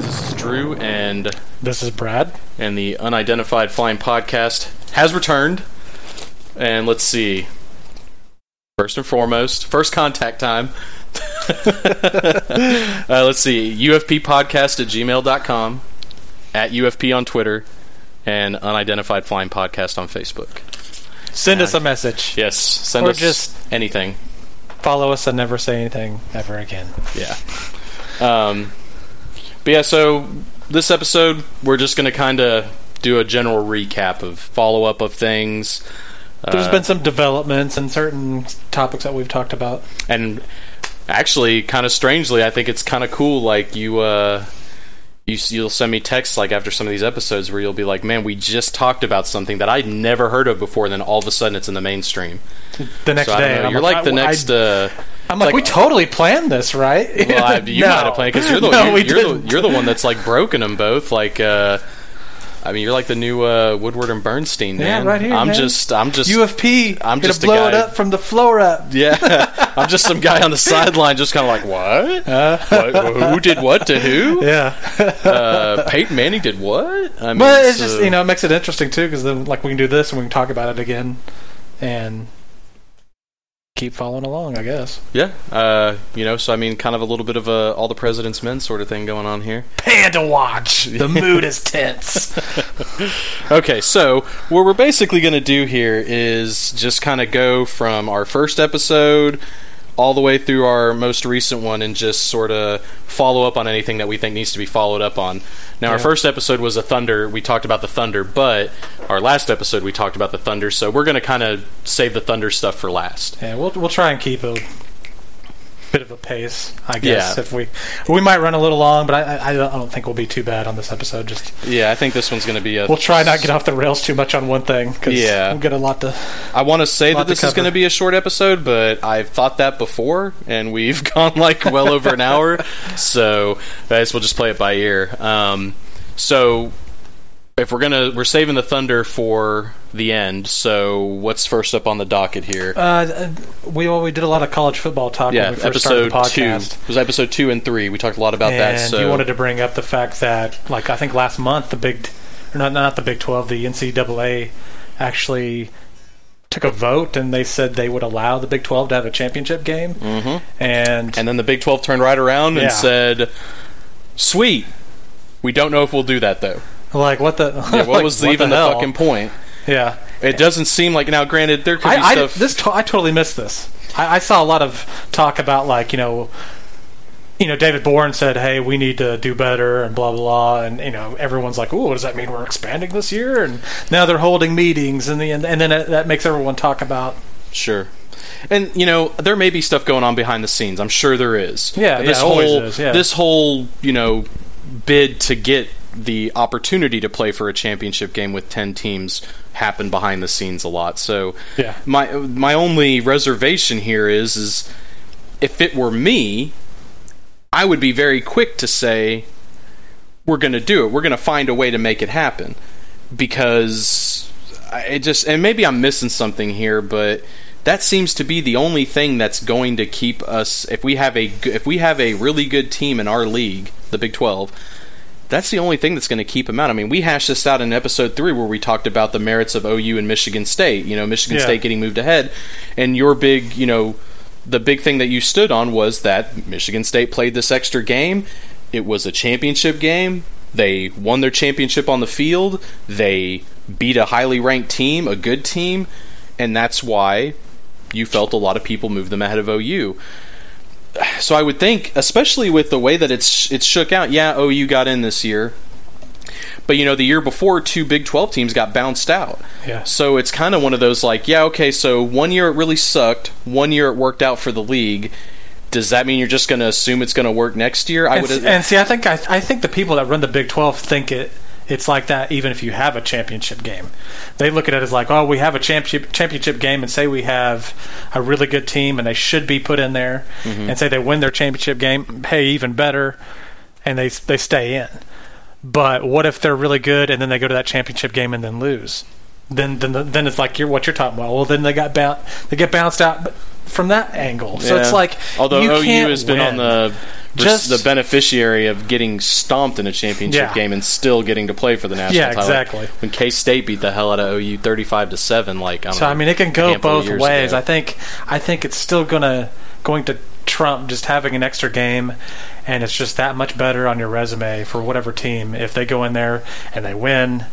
guys. This is Drew, and This is Brad. and the Unidentified Flying Podcast has returned. And let's see. First and foremost, first contact time. uh, let's see. UFP Podcast at gmail.com, at UFP on Twitter, and Unidentified Flying Podcast on Facebook. Send us a message. Yes, send Or us just- anything. Follow us and never say anything ever again. Yeah. Um, but yeah, so this episode, we're just going to kind of do a general recap of follow up of things. There's Uh, been some developments and certain topics that we've talked about. and actually, kind of strangely, I think it's kind of cool. Like you, uh, you, you'll send me texts like after some of these episodes where you'll be like, "Man, we just talked about something that I'd never heard of before." And Then all of a sudden, it's in the mainstream. The next So day, know. You're like the I- next. I, uh, am like, like- we totally planned this, right? Well, I, you No. might have played because you're the No, you're, you're the you're the one that's like broken them both. Like, uh, I mean, you're like the new uh, Woodward and Bernstein Yeah, man. right here, I'm man. just I'm just UFP. I'm just a blow it up from the floor up. yeah. I'm just some guy on the sideline, just kind of like what? what? Who did what to who? Yeah, Uh, Peyton Manning did what? I mean, but it's so- just you know it makes it interesting too because then like we can do this and we can talk about it again and keep following along. I guess. yeah. Uh, you know, so I mean, kind of a little bit of a all the president's men sort of thing going on here. Panda watch. The mood is tense. Okay, so what we're basically going to do here is just kind of go from our first episode all the way through our most recent one and just sort of follow up on anything that we think needs to be followed up on. Now, our first episode was a Thunder. We talked about the Thunder, but our last episode we talked about the Thunder, so we're going to kind of save the Thunder stuff for last. Yeah, we'll we'll try and keep a bit of a pace, I guess. Yeah. If we we might run a little long, but I I, I don't think we'll be too bad on this episode. Just Yeah, I think this one's going to be a. we'll try not get off the rails too much on one thing because Yeah. we've got a lot to. I want to say that this is going to be a short episode, but I've thought that before, and we've gone like well over an hour. So I guess we'll just play it by ear. Um, so if we're gonna, we're saving the thunder for the end. So what's first up on the docket here? Uh, we well, we did a lot of college football talk yeah, when we first started episode two. It was episode two and three. We talked a lot about and that. So you wanted to bring up the fact that, like, I think last month the big, or not not the Big Twelve, the NCAA actually took a vote and they said they would allow the Big Twelve to have a championship game, Mhm. and and then the Big Twelve turned right around Yeah. and said, "Sweet, we don't know if we'll do that though." Like what the Yeah, what like, was what even the, hell? fucking point? yeah. It doesn't seem like now. Granted, there could be I, I, stuff. this to- I totally missed this. I, I saw a lot of talk about like you know, you know, David Boren said, "Hey, we need to do better," and blah blah blah, and you know, everyone's like, "Ooh, what does that mean? We're expanding this year?" And now they're holding meetings, and the and, and then that makes everyone talk about Sure. And you know, there may be stuff going on behind the scenes. I'm sure there is. Yeah, this yeah, whole is, yeah. this whole, you know, bid to get the opportunity to play for a championship game with 10 teams happened behind the scenes a lot. So Yeah. my my only reservation here is is if it were me, I would be very quick to say we're going to do it. We're going to find a way to make it happen because it just and maybe I'm missing something here, but that seems to be the only thing that's going to keep us if we have a if we have a really good team in our league, the Big 12. That's the only thing that's going to keep them out. I mean, we hashed this out in episode three where we talked about the merits of OU and Michigan State. You know, Michigan Yeah. State getting moved ahead, and your big, you know, the big thing that you stood on was that Michigan State played this extra game. It was a championship game. They won their championship on the field. They beat a highly ranked team, a good team, and that's why you felt a lot of people moved them ahead of OU. So I would think, especially with the way that it's it's shook out. Yeah, OU got in this year, but you know the year before, two Big Twelve teams got bounced out. Yeah. So it's kind of one of those like, yeah, okay, so one year it really sucked, one year it worked out for the league. Does that mean you're just going to assume it's going to work next year? I and, would. and see, I think I, I think the people that run the Big Twelve think it it's like that even if you have a championship game. They look at it as like, oh, we have a championship championship game, and say we have a really good team, and they should be put in there, mm-hmm. and say they win their championship game, hey, even better, and they they stay in. But what if they're really good and then they go to that championship game and then lose? Then then then it's like you're what you're talking about. Well, then they got boun- they get bounced out but from that angle. So it's like although you OU has been win. on the Just- the beneficiary of getting stomped in a championship Yeah. game and still getting to play for the national Yeah, title. exactly. When K State beat the hell out of OU thirty-five to seven, like I don't So know, I mean, it can go both ways. ago. I think I think it's still gonna going to trump just having an extra game, and it's just that much better on your resume for whatever team. If they go in there and they win,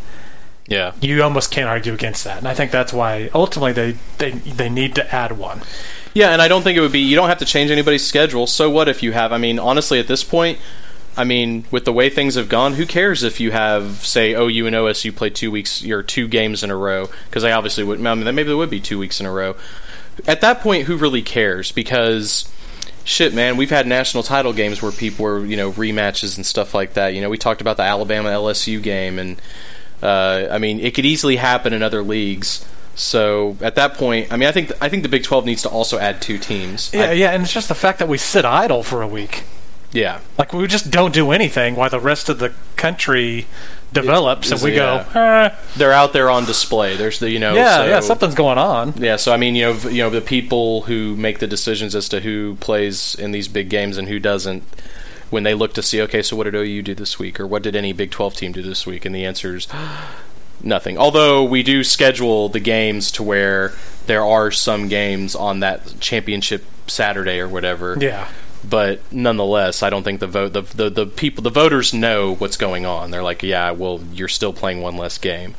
yeah. you almost can't argue against that. And I think that's why ultimately they they, they need to add one. Yeah, and I don't think it would be. You don't have to change anybody's schedule. So what if you have? I mean, honestly, at this point, I mean, with the way things have gone, who cares if you have, say, OU and OSU play two weeks or two games in a row? Because they obviously would. I mean, maybe there would be two weeks in a row. At that point, who really cares? Because shit, man, we've had national title games where people were, you know, rematches and stuff like that. You know, we talked about the Alabama LSU game, and uh, I mean, it could easily happen in other leagues. So at that point, I mean, I think I think the Big Twelve needs to also add two teams. Yeah, I- yeah, and it's just the fact that we sit idle for a week. yeah, Like we just don't do anything while the rest of the country develops, and we yeah. go, eh, they're out there on display. There's the you know, yeah, so- yeah, something's going on. Yeah, so I mean, you know, you know, the people who make the decisions as to who plays in these big games and who doesn't, when they look to see, okay, so what did OU do this week, or what did any Big Twelve team do this week, and the answer is nothing. Although we do schedule the games to where there are some games on that championship Saturday or whatever. Yeah, But nonetheless, I don't think the vote the, the the people the voters know what's going on. They're like, yeah, well, you're still playing one less game,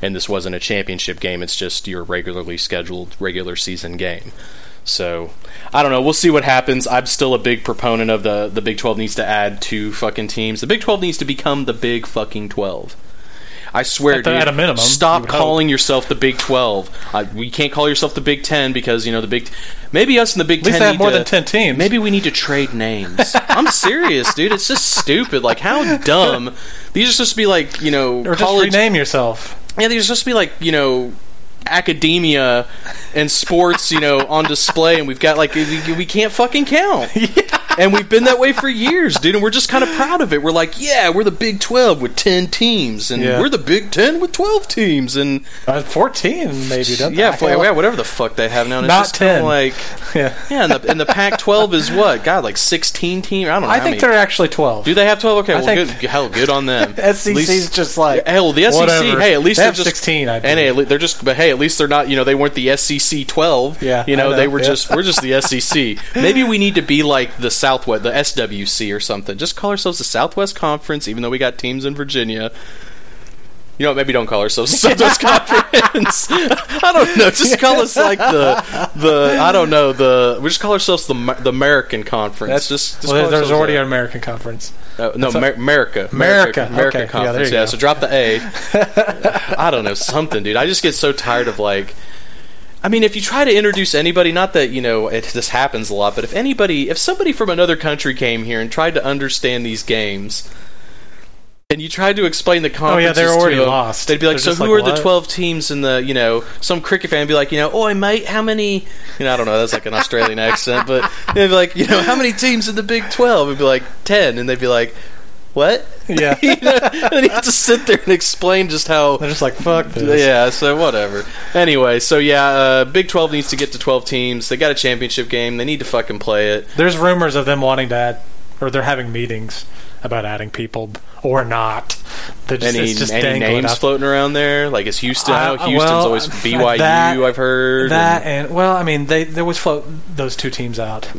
and this wasn't a championship game. It's just your regularly scheduled regular season game. So I don't know. We'll see what happens. I'm still a big proponent of the the Big 12 needs to add two fucking teams. The Big 12 needs to become the Big fucking 12. I swear, At the- dude. at a minimum, you stop would hope. calling yourself the Big 12. Uh, we can't call yourself the Big 10 because you know the Big. Maybe us in the Big at least 10 they have more to- than ten teams. Maybe we need to trade names. I'm serious, dude. It's just stupid. Like how dumb. These are supposed to be like you know or just college. rename yourself. Yeah, these are supposed to be like you know academia and sports. You know on display, and we've got like we, can't fucking count. And we've been that way for years, dude. And we're just kind of proud of it. We're like, yeah, we're the Big Twelve with ten teams, and Yeah. we're the Big Ten with twelve teams, and Uh, Fourteen, maybe. Doesn't yeah, yeah, whatever the fuck they have now. And it's Not 10. Like, yeah. yeah, and the, and the Pac-12 is what? God, like sixteen teams. I don't know. I think many. they're actually twelve. Do they have twelve? Okay, I well, think- good. Hell, good on them. SEC's least- just like hell, the SEC. whatever. Hey, at least They are have just 16, I and hey, they're just. But hey, at least they're not. You know, they weren't the SEC twelve. Yeah, you know, know, they were yeah. just. We're just the SEC. Maybe we need to be like the Southwest, the SWC or something. Just call ourselves the Southwest Conference, even though we got teams in Virginia. You know, maybe don't call ourselves the Southwest Conference. I don't know. Just call us like the the. I don't know the. We just call ourselves the the American Conference. That's just, just well, there's already that. an American conference. Uh, no, Mer- America. America. America Okay. Conference. you Yeah, so drop the A. I don't know, something, dude. I just get so tired of like. I mean, if you try to introduce anybody, not that you know it, this happens a lot, but if anybody, if somebody from another country came here and tried to understand these games, and you tried to explain the Oh yeah, they're already to them, lost. They'd be like, They're "So who like, are the twelve teams in the you know?" Some cricket fan would be like, "You know, oi mate, how many?" You know, I don't know. That's like an Australian accent, but they'd be like, "You know, how many teams in the Big 12? It'd be like ten, and they'd be like, "What?" Yeah, you know, and have to sit there and explain just how. they're just like fuck this. Yeah, so whatever. Anyway, so yeah, uh, Big 12 needs to get to 12 teams. They got a championship game. They need to fucking play it. There's rumors of them wanting to add, or they're having meetings about adding people or not. Just, Any, just any names floating around there? Like, is Houston? I Houston's well, always BYU, that- I've heard. That and- and well, I mean, they they always float those two teams out.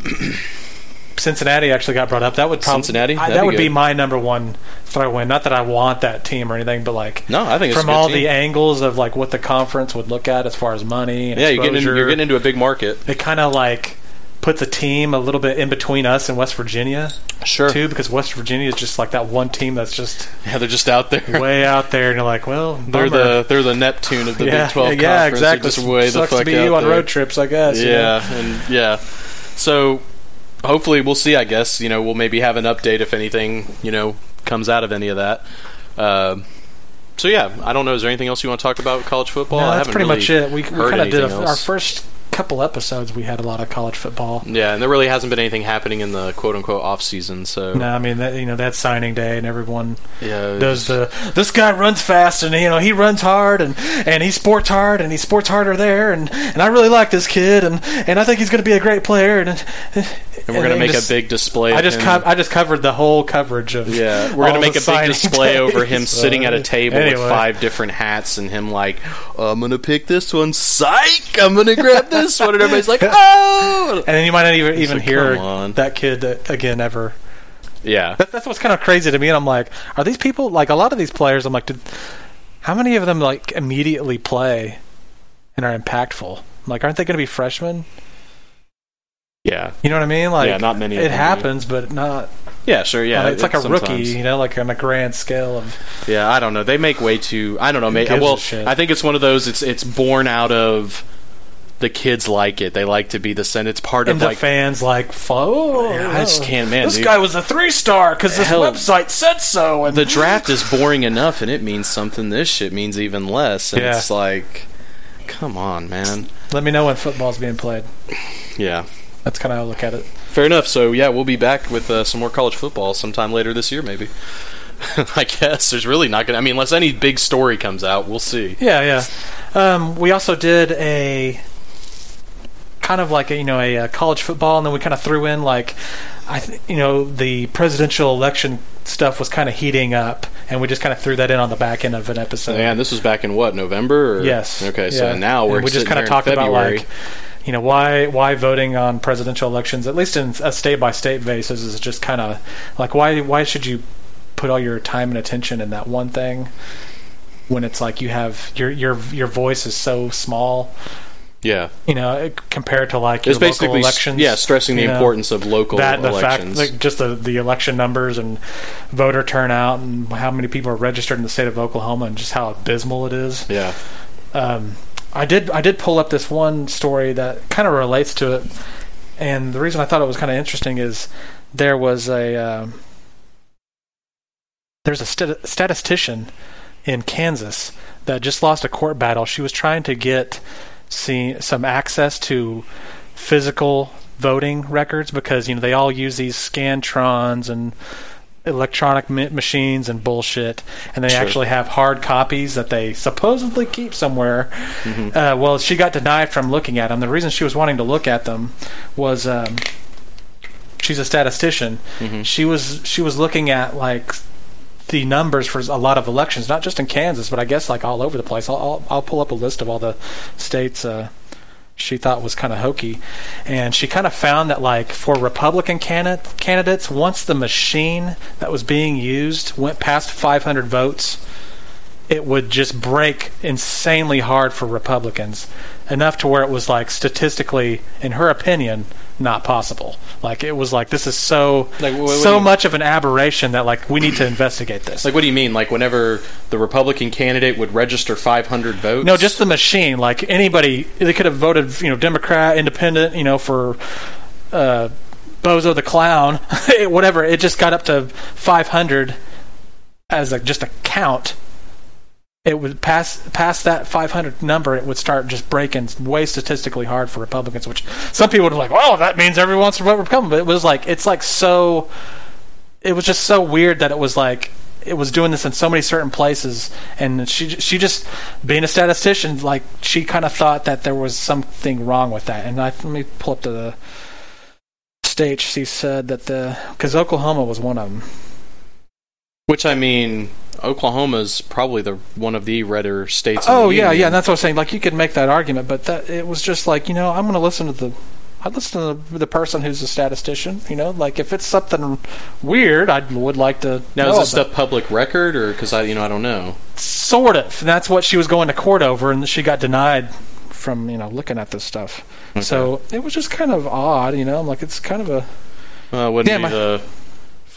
Cincinnati actually got brought up. That would probably Cincinnati? I, That'd be would be my number one throw in. Not that I want that team or anything, but like no, I think it's from good all team. the angles of like what the conference would look at as far as money. And Yeah, you're getting, in, you're getting into a big market. It kind of like puts a team a little bit in between us and West Virginia Sure. too, because West Virginia is just like that one team that's just Yeah, they're just out there. way out there, and you're like, well, They're the they're the Neptune of the yeah, Big 12 yeah, conference. exactly. They're just way the Sucks fuck to be out you on there. road trips, I guess. you know? Yeah, and yeah. So hopefully we'll see. I guess you know we'll maybe have an update if anything you know comes out of any of that. Um so yeah, I don't know. Is there anything else you want to talk about college football? No, I that's haven't pretty really much it. We, we kind of did a, our first couple episodes. We had a lot of college football. Yeah, and there really hasn't been anything happening in the quote unquote off season. So No, I mean that you know that's signing day, and everyone yeah, does the this guy runs fast, and you know he runs hard, and and he sports hard, and he sports harder there, and and I really like this kid, and and I think he's going to be a great player, and and we're And gonna make just- a big display. I just co- I just covered the whole coverage of Yeah, we're gonna make a big display over him days. sitting at a table with five different hats, and him like, "I'm gonna pick this one, psych! I'm gonna grab this one," and everybody's like, "Oh!" and then you might not even even like, hear that kid again ever. Yeah, That, that's what's kind of crazy to me. And I'm like, are these people like a lot of these players? I'm like, did, how many of them like immediately play and are impactful? I'm like, aren't they going to be freshmen? Yeah, You know what I mean? Like, Yeah, not many It do. happens, but not. yeah, sure, yeah. uh, it's like a sometimes. rookie, you know, like on a grand scale of. Yeah, I don't know. They make way too. I don't know. A well. I think it's one of those. It's it's born out of the kids like it. They like to be the center. It's part And of the like. fans like, oh, Yeah, I just can't, man, This dude. guy was a three star because this Hell, website said so. And the draft is boring enough, and it means something. This shit means even less. And Yeah. it's like, come on, man. let me know when football's being played. Yeah. That's kind of how I look at it. Fair enough. So yeah, we'll be back with uh, some more college football sometime later this year, maybe. I guess there's really not gonna. I mean, unless any big story comes out, we'll see. Yeah, yeah. Um, we also did a kind of like a, you know a, uh college football, and then we kind of threw in like I th- you know the presidential election stuff was kind of heating up, and we just kind of threw that in on the back end of an episode. Man, this was back in what November? Or? Yes. Okay, so yeah. now we're we just kind of talked about February. like you know why why voting on presidential elections, at least in a state by state basis, is just kind of like why why should you put all your time and attention in that one thing when it's like you have your your your voice is so small yeah, you know, compared to like your it's basically local elections. yeah, stressing the know, importance of local that the fact, elections. like just the the election numbers and voter turnout and how many people are registered in the state of Oklahoma and just how abysmal it is. yeah, Um, I did I did pull up this one story that kind of relates to it, and the reason I thought it was kind of interesting is there was a um, there's a st- statistician in Kansas that just lost a court battle. She was trying to get see, some access to physical voting records because you know they all use these scantrons and electronic ma- machines and bullshit, and they Sure. actually have hard copies that they supposedly keep somewhere. Mm-hmm. Uh, well, she got denied from looking at them. The reason she was wanting to look at them was um, she's a statistician. Mhm. She was she was looking at like the numbers for a lot of elections, not just in Kansas, but I guess like all over the place. I'll I'll, I'll pull up a list of all the states. Uh, she thought was kind of hokey, and she kind of found that like for Republican candidate, candidates, once the machine that was being used went past 500 votes, it would just break insanely hard for Republicans, enough to where it was like statistically, in her opinion, not possible. Like it was like this is so Like, what- what so much of an aberration that like we need to investigate this. like what do you mean? Like whenever the Republican candidate would register 500 votes? No, just the machine. Like anybody, they could have voted, you know, Democrat, Independent, you know, for uh, Bozo the Clown, whatever. It just got up to 500 as a, just a count. It would pass past that 500 number. It would start just breaking way statistically hard for Republicans. Which some people would like, "Well, that means everyone wants to vote Republican." But it was like it's like so. It was just so weird that it was like it was doing this in so many certain places, and she she just being a statistician, like she kind of thought that there was something wrong with that. And I, let me pull up the state. She said that the because Oklahoma was one of them. Which I mean, Oklahoma's probably the one of the redder states. in Oh the yeah, union. yeah. And that's what I was saying. Like you could make that argument, but that it was just like you know I'm going to listen to the. I listen to the, the person who's a statistician. You know, like if it's something weird, I would like to. Now know is this stuff public record, or because I, you know, I don't know. Sort of. And that's what she was going to court over, and she got denied from you know looking at this stuff. Okay. So it was just kind of odd, you know. I'm like, it's kind of a. Uh, wouldn't Yeah, be the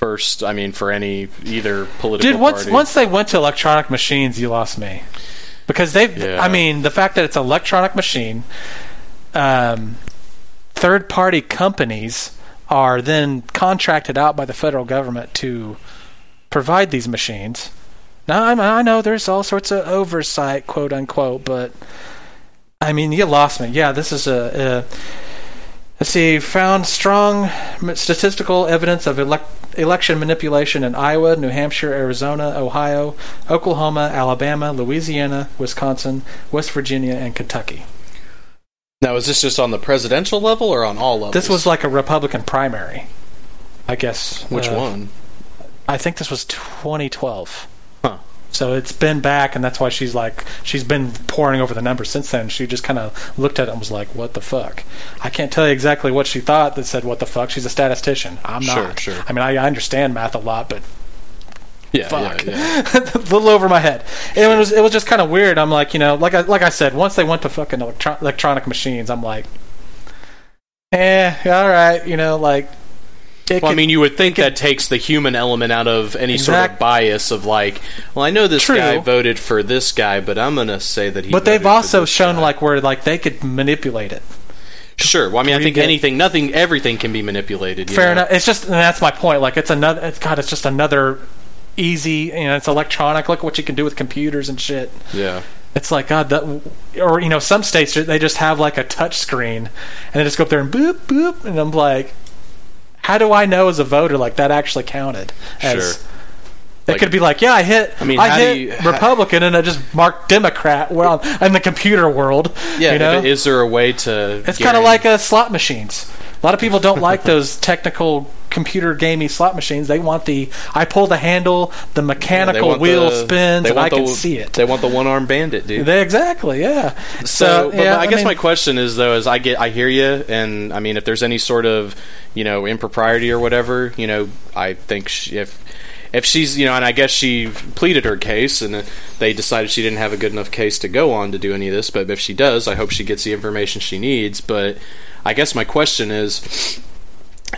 first. I mean, for any either political Dude, once party. once they went to electronic machines, you lost me because they've. Yeah. I mean, the fact that it's electronic machine, um, third party companies are then contracted out by the federal government to provide these machines. Now I, I know there's all sorts of oversight, quote unquote, but I mean, you lost me. Yeah, this is a. a Let's see. Found strong statistical evidence of elec election manipulation in Iowa, New Hampshire, Arizona, Ohio, Oklahoma, Alabama, Louisiana, Wisconsin, West Virginia, and Kentucky. Now, is this just on the presidential level or on all levels? This was like a Republican primary, I guess. which Uh, one? I think this was 2012. So it's been back, and that's why she's like she's been pouring over the numbers since then. She just kind of looked at it and was like, "What the fuck?" I can't tell you exactly what she thought that said, "What the fuck?" She's a statistician. I'm Sure, not. sure. I mean, I, I understand math a lot, but Yeah, fuck, yeah, yeah. a little over my head. And it was it was just kind of weird. I'm like, you know, like I like I said, once they went to fucking electro- electronic machines, I'm like, eh, all right, you know, like. It Well, I mean, you would think that takes the human element out of any sort of bias of like, well, I know this True. guy voted for this guy, but I'm gonna say that he. but they've also shown guy. like where like they could manipulate it. sure. Well, I mean, I think anything, nothing, everything can be manipulated. you Fair know? enough. It's just and that's my point. Like it's another. It's God. It's just another easy. You know, it's electronic. Look what you can do with computers and shit. Yeah. It's like God. That or you know, some states they just have like a touch screen and they just go up there and boop boop, and I'm like, how do I know as a voter like that actually counted? As, Sure. It Like- could be like, yeah, I hit, I mean, I hit you- ha- Republican, and I just marked Democrat. Well, in the computer world, Yeah. you know, Is there a way to? it's kind of like uh, slot machines. A lot of people don't like those technical computer gamey slot machines. They want the I pull the handle, the mechanical want wheel the- spins, and I want can see it. They want the one-armed bandit, dude. They, exactly, yeah. So, but yeah, I guess mean, my question is though, is I get, I hear you, and I mean, if there's any sort of, you know, impropriety or whatever, you know, I think if, if she's, you know, and I guess she pleaded her case, and they decided she didn't have a good enough case to go on to do any of this. But if she does, I hope she gets the information she needs. But I guess my question is.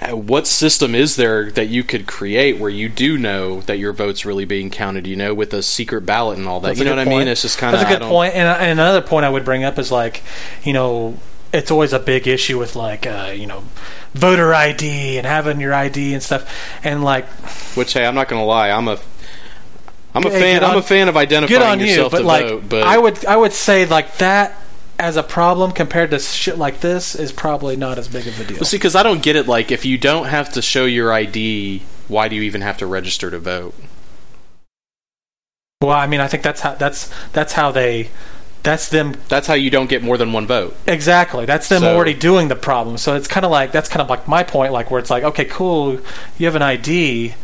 uh, What system is there that you could create where you do know that your vote's really being counted? You know, with a secret ballot and all that. That's you know what good I mean? It's just kind of That's a good point. And, and another point I would bring up is like, you know, it's always a big issue with like, uh, you know, voter ID and having your ID and stuff. And like, Which hey, I'm not gonna lie, I'm a I'm a fan. good I'm a fan of identifying good on you, yourself but to like, vote. But I would, I would say like that as a problem compared to shit like this is probably not as big of a deal. Well, see, because I don't get it. Like, if you don't have to show your ID, why do you even have to register to vote? Well, I mean, I think that's how that's that's how they that's them That's how you don't get more than one vote. exactly. That's them So- already doing the problem. So it's kind of like that's kind of like my point, like where it's like, okay, cool, you have an ID,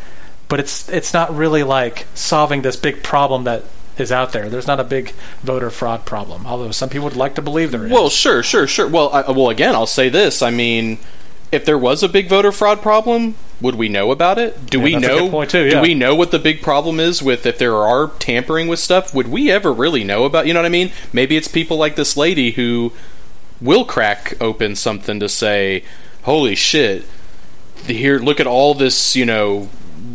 but it's it's not really like solving this big problem that is out there. There's not a big voter fraud problem, although some people would like to believe there is. Well, sure, sure, sure. Well, I, well, again, I'll say this. I mean, if there was a big voter fraud problem, would we know about it? Do Yeah, we know? too, Do we know what the big problem is with if there are tampering with stuff? Would we ever really know about? You know what I mean? Maybe it's people like this lady who will crack open something to say, "Holy shit! Here, look at all this." You know,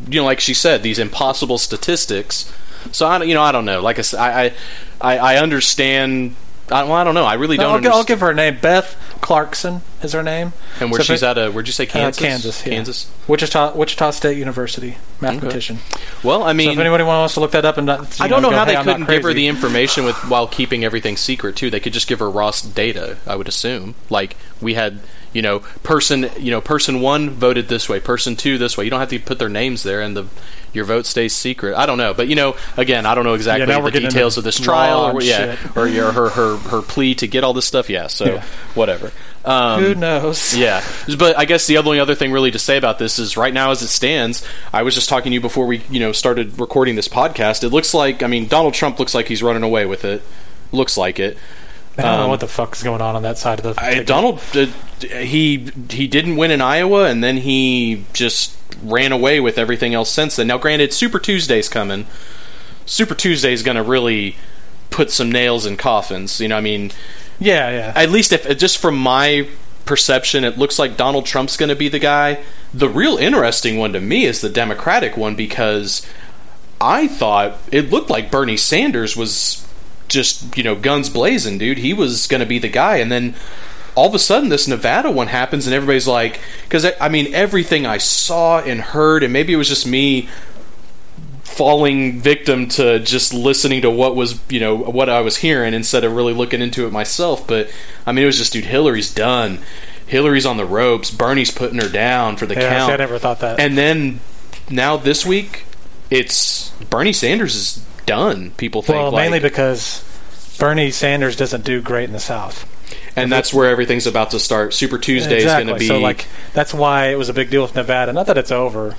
you know, like she said, these impossible statistics. So I, you know, I don't know. Like I, I, I understand. I, well, I don't know. I really No, don't. I'll, gi- I'll give her a name. Beth Clarkson is her name. And where So she's at? A, where'd you say Uh, Kansas? Kansas, yeah. Kansas. Wichita, Wichita State University, mathematician. Well, I So mean, if anybody wants to look that up and not, I don't know, how "Hey, they I'm couldn't give her the information with while keeping everything secret too. They could just give her raw data. I would assume. Like we had, you know, person, you know, person one voted this way, person two this way. You don't have to put their names there, and the your vote stays secret. I don't know, but you know, again, I don't know exactly we're the details of this trial, or yeah, shit. or your, her her her plea to get all this stuff. Yeah, so Yeah. whatever. Um, Who knows? yeah, but I guess the only other thing really to say about this is right now, as it stands, I was just talking to you before we, you know, started recording this podcast. It looks like, I mean, Donald Trump looks like he's running away with it. Looks like it. I don't know Um, what the fuck is going on on that side of the. I. Donald, uh, he he didn't win in Iowa, and then he just ran away with everything else since then. Now, granted, Super Tuesday's coming. Super Tuesday's going to really put some nails in coffins. You know, I mean, Yeah, yeah. at least if just from my perception, it looks like Donald Trump's going to be the guy. The real interesting one to me is the Democratic one because I thought it looked like Bernie Sanders was just you know guns blazing, dude. He was going to be the guy, and then all of a sudden this Nevada one happens, and everybody's like, because I mean everything I saw and heard, and maybe it was just me falling victim to just listening to what was you know what I was hearing instead of really looking into it myself. But I mean, it was just dude, Hillary's done. Hillary's on the ropes. Bernie's putting her down for the yeah, count. I never thought that. And then now this week, it's Bernie Sanders is done. People think well, like, mainly because Bernie Sanders doesn't do great in the South. and that's where everything's about to start. Super Tuesday exactly. is going to be so like that's why it was a big deal with Nevada. Not that it's over,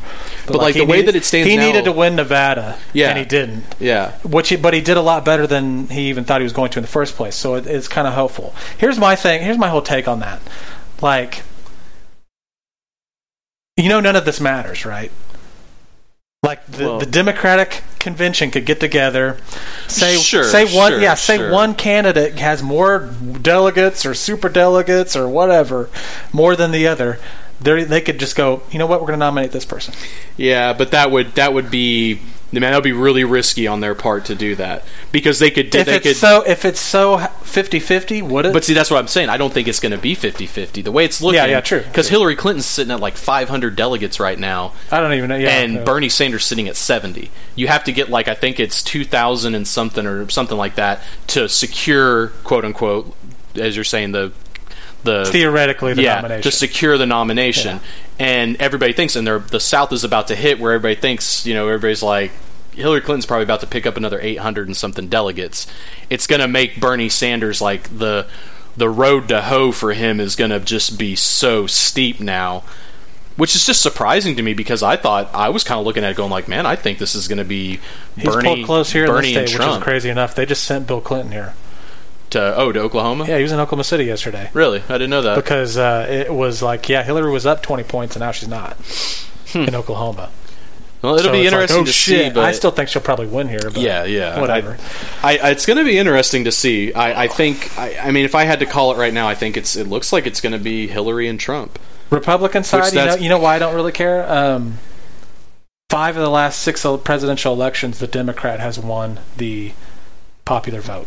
but, like, he the way needed- that it stands he now- needed to win Nevada, Yeah. and he didn't. yeah. Which, he, but he did a lot better than he even thought he was going to in the first place. So it, it's kind of hopeful. Here's my thing. Here's my whole take on that. Like, you know, none of this matters, right? Like the, the Democratic convention could get together, say Sure, say one sure, yeah say sure. one candidate has more delegates or super delegates or whatever more than the other. They they could just go. You know what? We're going to nominate this person. Yeah, but that would that would be man, that would be really risky on their part to do that because they could If they it's could. so if it's so 50-50, would it? but see, that's what I'm saying. I don't think it's going to be 50-50. The way it's looking, Yeah, yeah, true, Because. Hillary Clinton's sitting at like 500 delegates right now, I don't even know. Yeah, and. Bernie Sanders sitting at 70. You have to get like I think it's 2,000 and something or something like that to secure quote unquote, as you're saying the the theoretically the yeah, nomination. to secure the nomination. And everybody thinks, and they're, the South is about to hit where everybody thinks, you know, everybody's like, Hillary Clinton's probably about to pick up another 800 and something delegates. It's going to make Bernie Sanders like the the road to hoe for him is going to just be so steep now. Which is just surprising to me because I thought I was kind of looking at it going like, man, I think this is going to be He's Bernie, pulled close here Bernie in this state, which is crazy enough. They just sent Bill Clinton here. To oh to Oklahoma. Yeah, he was in Oklahoma City yesterday Really, I didn't know that. because uh, it was like, yeah, Hillary was up twenty points and now she's not Hmm. in Oklahoma. well, it'll So be it's like, interesting oh, to shit. see. But I still think she'll probably win here. But Yeah, yeah. whatever. I, I, it's going to be interesting to see. I, I think. I, I mean, if I had to call it right now, I think it's. It looks like it's going to be Hillary and Trump. Republican side, you know, you know why I don't really care. Um, five of the last six presidential elections, the Democrat has won the popular vote.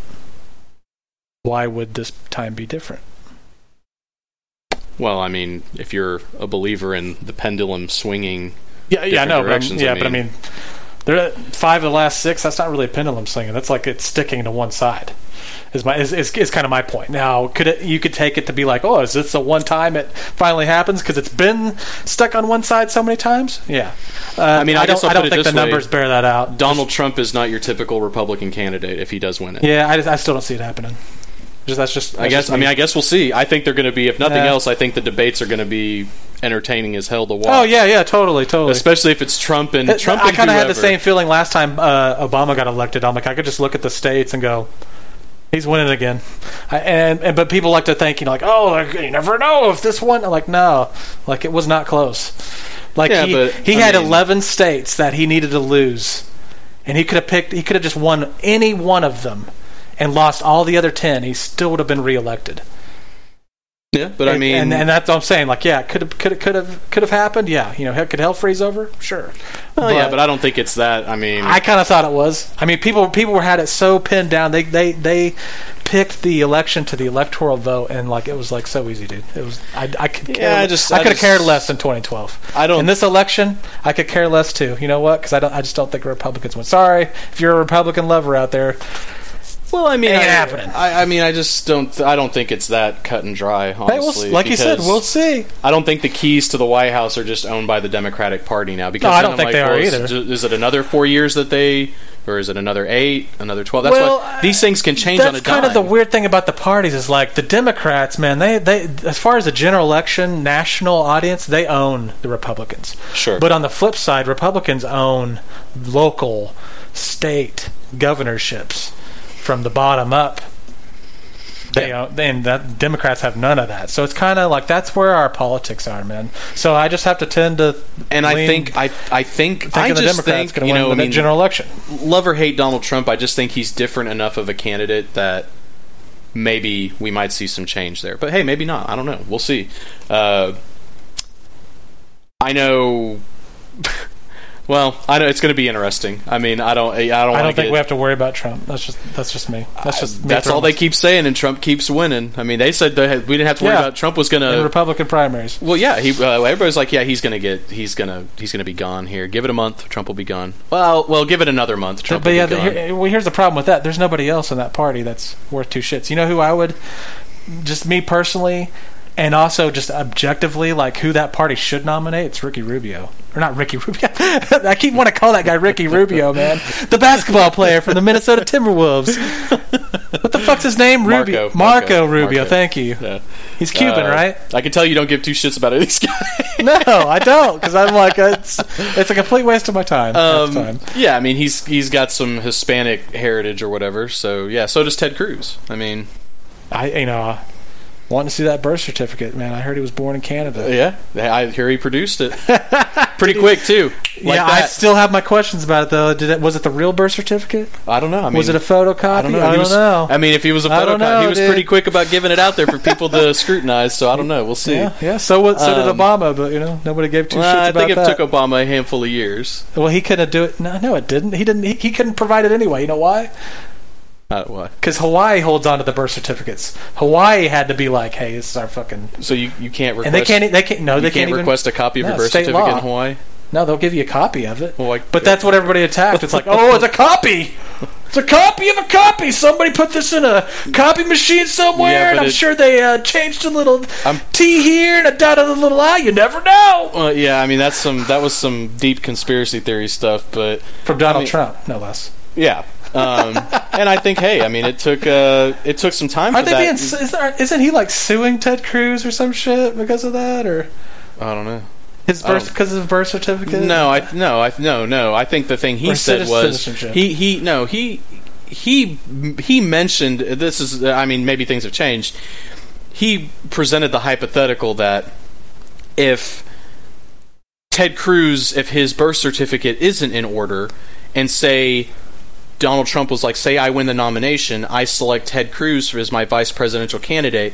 Why would this time be different? Well, I mean, if you're a believer in the pendulum swinging, Yeah, yeah, no. But yeah, I but I mean- mean, there five of the last six. That's not really a pendulum swinging. That's like it's sticking to one side. Is my is, is, is kind of my point. Now, could it you could take it to be like, oh, is this the one time it finally happens because it's been stuck on one side so many times? Yeah. Uh, I mean, I I don't, I don't think the way. numbers bear that out. Donald Trump is not your typical Republican candidate if he does win it. Yeah, I, just, I still don't see it happening. Just that's just. I guess. just I mean. I guess we'll see. I think they're going to be, if nothing Yeah. else, I think the debates are going to be entertaining as hell to watch. Oh yeah, yeah, totally, totally. especially if it's Trump and It- Trump. I kind of had the same feeling last time uh, Obama got elected. I'm like, I could just look at the states and go, he's winning again. I, and, and but people like to think, you know, like, oh, like, you never know if this one. I'm like, no, like it was not close. Like Yeah, he but, he I had mean- 11 states that he needed to lose, and he could have picked. He could have just won any one of them. And lost all the other ten, he still would have been reelected. Yeah, but I mean, and, and that's what I'm saying. Like, yeah, could have, could have, could have, could have happened. Yeah, you know, could hell freeze over? Sure. oh yeah, but I don't think it's that. I mean, I kind of thought it was. I mean, people people had it so pinned down. They they they picked the election to the electoral vote, and like it was like so easy, dude. It was. I, I could care. Yeah, I just- I I could have cared less in 2012. I don't- In this election, I could care less too. You know what? Because I don't. I just don't think Republicans win. Sorry if you're a Republican lover out there. Well, I mean, Ain't I, happening. I, I mean, I just don't. I don't think it's that cut and dry. Honestly, Hey, we'll, like you said, we'll see. I don't think the keys to the White House are just owned by the Democratic Party now. Because No, I don't think like, they are well, is- either. Is, it another four years that they, or is it another eight, another twelve? That's Well, why these things can change on a That's dime. kind of the weird thing about the parties is like the Democrats, man. They they as far as the general election national audience, they own the Republicans. Sure. But on the flip side, Republicans own local, state governorships from the bottom up. They Yeah. own, and that Democrats have none of that. So it's kind of like that's where our politics are, man. So I just have to tend to and I think I I think I just Democrats think going to you know the I mean general election. love or hate Donald Trump, I just think he's different enough of a candidate that maybe we might see some change there. But hey, maybe not. I don't know. We'll see. Uh, I know. Well, I know it's going to be interesting. I mean, I don't. I don't. I don't think we have to worry about Trump. That's just that's just me. That's just me That's all they keep saying, and Trump keeps winning. I mean, they said they had, we didn't have to worry Yeah. about Trump was going in to. Republican primaries. Well, yeah, he. Uh, everybody's like, yeah, he's going to get. He's going to. He's going to be gone here. Give it a month, Trump will be gone. Well, well, give it another month, Trump but will yeah, be the, here, well, here's the problem with that. There's nobody else in that party that's worth two shits. You know who I would, just me personally, and also just objectively, like who that party should nominate? It's Ricky Rubio, or not Ricky Rubio. I keep want to call that guy Ricky Rubio, man, the basketball player from the Minnesota Timberwolves. what the fuck's his name? Rubio. Marco. Marco, Marco. Rubio. Marco. Thank you. Yeah. He's Cuban, Uh, right? I can tell you don't give two shits about any of these guys. No, I don't, because I'm like, it's it's a complete waste of my time. Um, time. yeah, I mean he's he's got some Hispanic heritage or whatever. So yeah, so does Ted Cruz. I mean, I you know, wanting to see that birth certificate, man. I heard he was born in Canada. yeah, I hear he produced it pretty quick too. Like yeah, I still have my questions about it though. Did it was it the real birth certificate? I don't know. I mean, was it a photocopy? I don't know. I don't was- know. I mean, if he was a photocopy, he was dude. pretty quick about giving it out there for people to scrutinize. So I don't know. We'll see. yeah, yeah. So what? So did Um, Obama, but you know, nobody gave two Well, shits I about think it that. took Obama a handful of years. well, he couldn't do it. No, no, it didn't. He didn't. He, he couldn't provide it anyway. You know why? Uh, what? Because Hawaii holds on to the birth certificates. Hawaii had to be like, "Hey, this is our fucking." So you, you can't request. And they can't. They can't. No, you they can't, can't, even request a copy of No, your birth certificate law. in Hawaii. No, they'll give you a copy of it. Well, like, But that's what everybody attacked. It's like, oh, it's a copy. It's a copy of a copy. Somebody put this in a copy machine somewhere, Yeah, and I'm it- sure they uh, changed a little I'm- T here and a dot of the little I. You never know. Well, yeah, I mean that's some that was some deep conspiracy theory stuff, but From Donald I mean- Trump, no less. yeah. Um, and I think, hey, I mean, it took uh, it took some time for they that. being? Is there, isn't he like suing Ted Cruz or some shit because of that, or I don't know. his birth because of his birth certificate? No, I no, I no, no. I think the thing he Or said was he he no he he he mentioned this is I mean maybe things have changed. He presented the hypothetical that if Ted Cruz, if his birth certificate isn't in order, and say Donald Trump was like, say I win the nomination, I select Ted Cruz as my vice presidential candidate,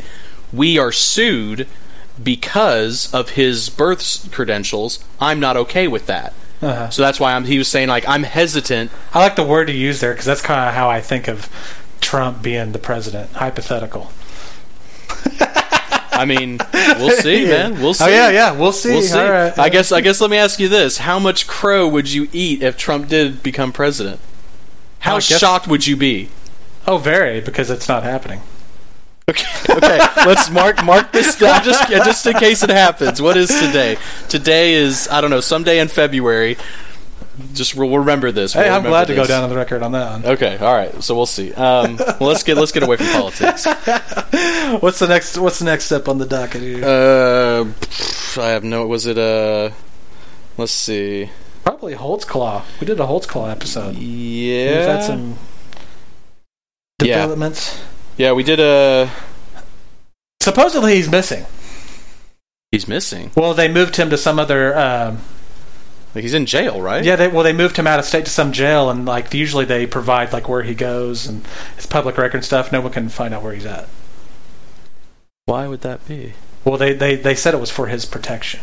we are sued because of his birth credentials. I'm not okay with that. Uh-huh. So that's why I'm, he was saying like I'm hesitant. I like the word you use there because that's kind of how I think of Trump being the president. Hypothetical. I mean, we'll see, man. We'll see. Oh yeah, yeah. We'll see. We'll see. Right. I guess. I guess. Let me ask you this: How much crow would you eat if Trump did become president? How guess- shocked would you be? Oh, very because it's not happening. Okay, okay. Let's mark mark this down just just in case it happens. What is today? Today is I don't know. Someday in February. Just we'll remember this. Hey, We'll I'm remember glad to go down on the record on that one. Okay, all right. So we'll see. Um, well, let's get let's get away from politics. What's the next? What's the next step on the docket? Here? Uh, I have no. Was it uh? Let's see. Probably Holtzclaw. We did a Holtzclaw episode. Yeah. We've had some Yeah. developments. Yeah, we did a. Supposedly he's missing. He's missing. Well, they moved him to some other. Um, Like he's in jail, right? yeah, they, well, they moved him out of state to some jail, and like usually they provide like where he goes and his public record stuff. No one can find out where he's at. Why would that be? Well, they, they, they said it was for his protection.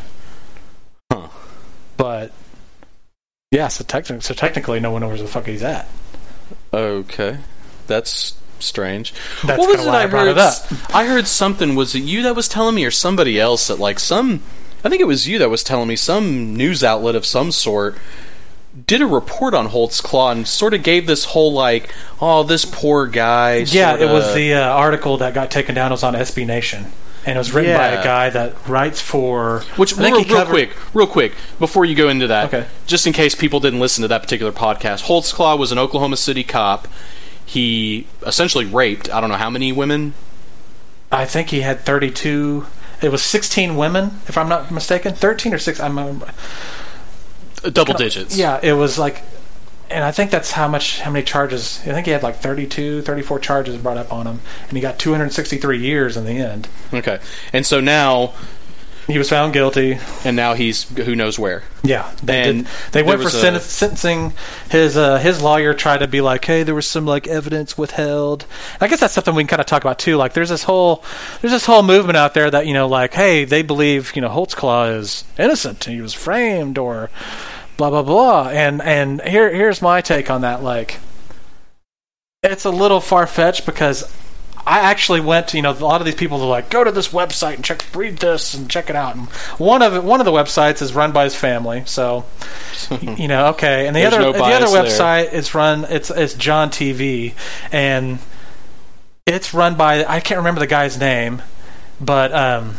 Huh. But yeah, so technically, so technically, no one knows where the fuck he's at. Okay, that's strange. That's what was it I I heard? it. I heard something. Was it you that was telling me, or somebody else that like some? I think it was you that was telling me some news outlet of some sort did a report on Holtzclaw and sort of gave this whole like, oh, this poor guy. Yeah, it sorta- was the uh, article that got taken down. It was on SB Nation, and it was written by a guy that writes for. Which I think real, he real quick, real quick before you go into that, Okay. just in case people didn't listen to that particular podcast, Holtzclaw was an Oklahoma City cop. He essentially raped I don't know how many women. I think he had thirty-two. It was sixteen women, if I'm not mistaken. Thirteen or six. I'm. Uh, Double digits. Yeah, it was like, and I think that's how much, how many charges. I think he had like 32, 34 charges brought up on him, and he got 263 years in the end. Okay. And so now, He was found guilty. and now he's who knows where. Yeah, they And did. They went for sen- a- sentencing. His uh, his lawyer tried to be like, "Hey, there was some like evidence withheld." I guess that's something we can kind of talk about too. Like, there's this whole there's this whole movement out there that you know, like, hey, they believe you know Holtzclaw is innocent and he was framed or blah blah blah. And and here here's my take on that. Like, it's a little far fetched because I actually went to, you know, a lot of these people are like, go to this website and check, read this and check it out. And one of one of the websites is run by his family, so you know, okay. And the There's other, no the other website is run, it's it's John TV, and it's run by I can't remember the guy's name, but um,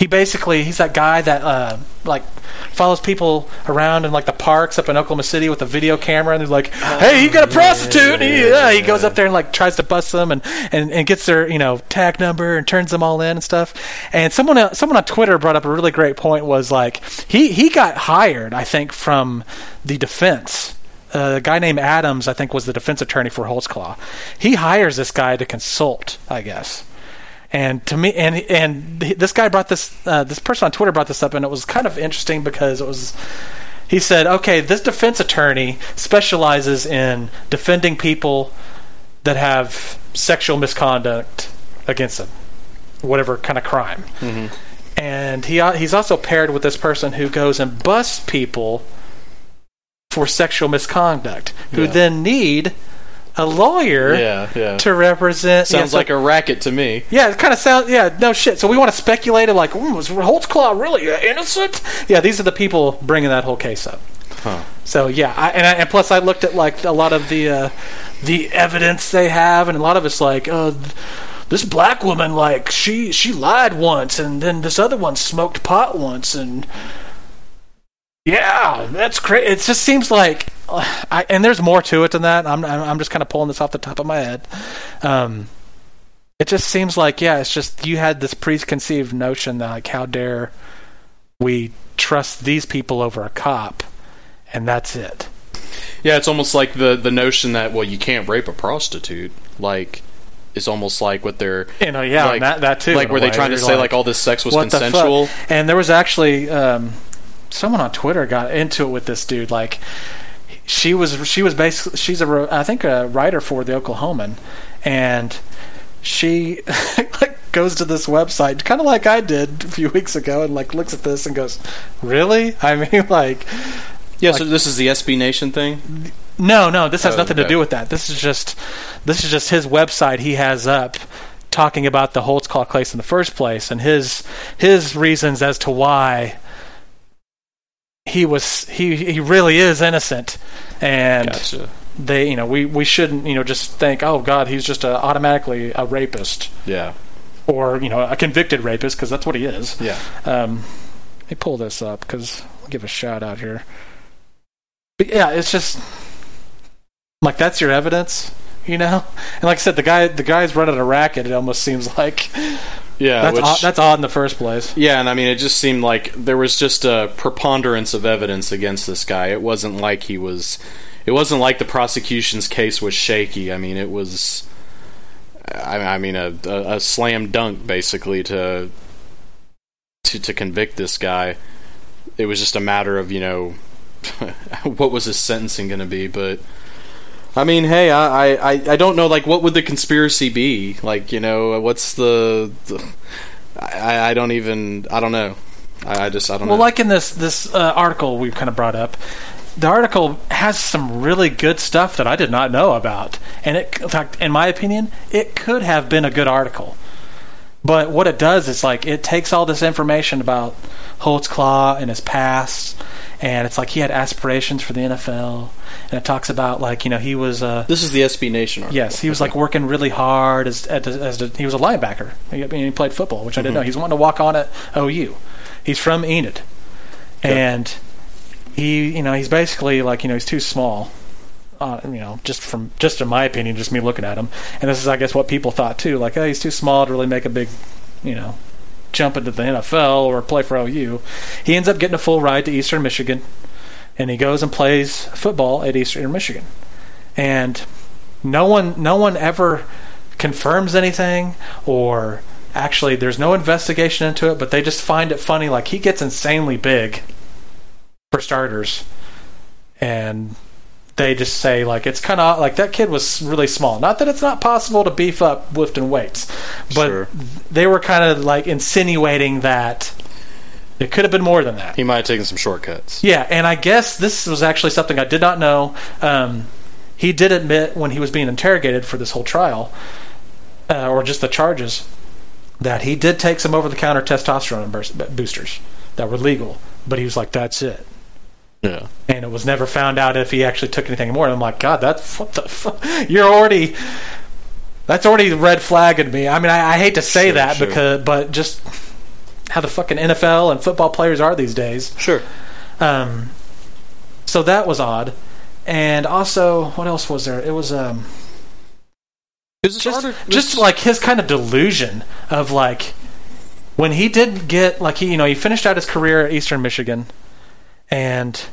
he basically he's that guy that uh, like follows people around in like the parks up in Oklahoma City with a video camera, and he's like, "Hey, you got a prostitute?" and he, yeah, he goes up there and like tries to bust them and, and, and gets their you know tag number and turns them all in and stuff. And someone else- someone on Twitter brought up a really great point was like he he got hired I think from the defense. Uh, a guy named Adams, I think, was the defense attorney for Holtzclaw. He hires this guy to consult, I guess. And to me, and and this guy brought this uh, this person on Twitter brought this up, and it was kind of interesting because it was. He said, "Okay, this defense attorney specializes in defending people that have sexual misconduct against them, whatever kind of crime." And he uh, he's also paired with this person who goes and busts people for sexual misconduct, who Yeah. then need a lawyer Yeah, yeah. to represent. Sounds yeah, so- like a racket to me. yeah, it kind of sounds. Yeah, no shit. So we want to speculate like, mm, was Holtzclaw really uh, innocent? Yeah, these are the people bringing that whole case up. Huh. So yeah, I, and, I, and plus I looked at like a lot of the uh, the evidence they have, and a lot of it's like, uh, this black woman like she she lied once, and then this other one smoked pot once, and yeah, that's crazy. It just seems like, uh, I, and there's more to it than that. I'm I'm, just kind of pulling this off the top of my head. Um, it just seems like yeah, it's just you had this preconceived notion that like how dare we trust these people over a cop, and that's it. Yeah, it's almost like the the notion that well, you can't rape a prostitute. Like, it's almost like what they're You know, yeah, like, that that too. Like, were they trying to say like, all this sex was consensual? And there was actually um, someone on Twitter got into it with this dude. Like, she was she was basically she's a I think a writer for the Oklahoman, and she like goes to this website, kind of like I did a few weeks ago, and like looks at this and goes, "Really?" I mean, like. Yeah, so this is the SB Nation thing. No, no, this has Oh, nothing to do with that. This is just this is just his website he has up talking about the Holtzclaw case in the first place and his his reasons as to why he was he he really is innocent and Gotcha. they you know we we shouldn't you know just think oh god he's just a, automatically a rapist Yeah, or you know a convicted rapist because that's what he is yeah. um, let me pull this up because give a shout out here. But yeah, it's just like that's your evidence, you know. And like I said, the guy the guy's running a racket. It almost seems like Yeah, that's which, odd, that's odd in the first place. yeah, and I mean, it just seemed like there was just a preponderance of evidence against this guy. It wasn't like he was. It wasn't like the prosecution's case was shaky. I mean, it was. I, I mean, a, a, a slam dunk basically to, to to convict this guy. It was just a matter of you know, what was his sentencing going to be, but. I mean, hey, I, I, I don't know. Like, what would the conspiracy be? Like, you know, what's the? the I, I don't even. I don't know. I, I just I don't Well, know. Well, like in this this uh, article we've kind of brought up, the article has some really good stuff that I did not know about, and it, in fact, in my opinion, it could have been a good article. But what it does is like it takes all this information about Holtzclaw and his past, and it's like he had aspirations for the NFL, and it talks about like you know he was uh, this is the SB Nation article. Yes, he was like working really hard as as, as a, he was a linebacker. He, I mean, he played football, which I didn't know. He's wanting to walk on at OU. He's from Enid, and he you know he's basically like you know he's too small. Uh, you know, just from just in my opinion, just me looking at him, and this is I guess what people thought too. Like, oh, he's too small to really make a big, you know, jump into the NFL or play for OU. He ends up getting a full ride to Eastern Michigan, and he goes and plays football at Eastern Michigan, and no one no one ever confirms anything or actually there's no investigation into it but they just find it funny like he gets insanely big for starters and they just say like it's kind of like that kid was really small not that it's not possible to beef up lifting weights but Sure. they were kind of like insinuating that it could have been more than that He might have taken some shortcuts. yeah, and I guess this was actually something I did not know. Um, he did admit when he was being interrogated for this whole trial, uh, or just the charges, that he did take some over-the-counter testosterone boosters that were legal. But he was like, "That's it," Yeah. and it was never found out if he actually took anything more. And I'm like, God, that's what the fuck? You're already. That's already red flagging me. I mean, I, I hate to say Sure, that sure. because, but just how the fucking NFL and football players are these days. Sure. Um, so that was odd. And also, what else was there? It was um, just just like his kind of delusion of like when he didn't get like he you know he finished out his career at Eastern Michigan, and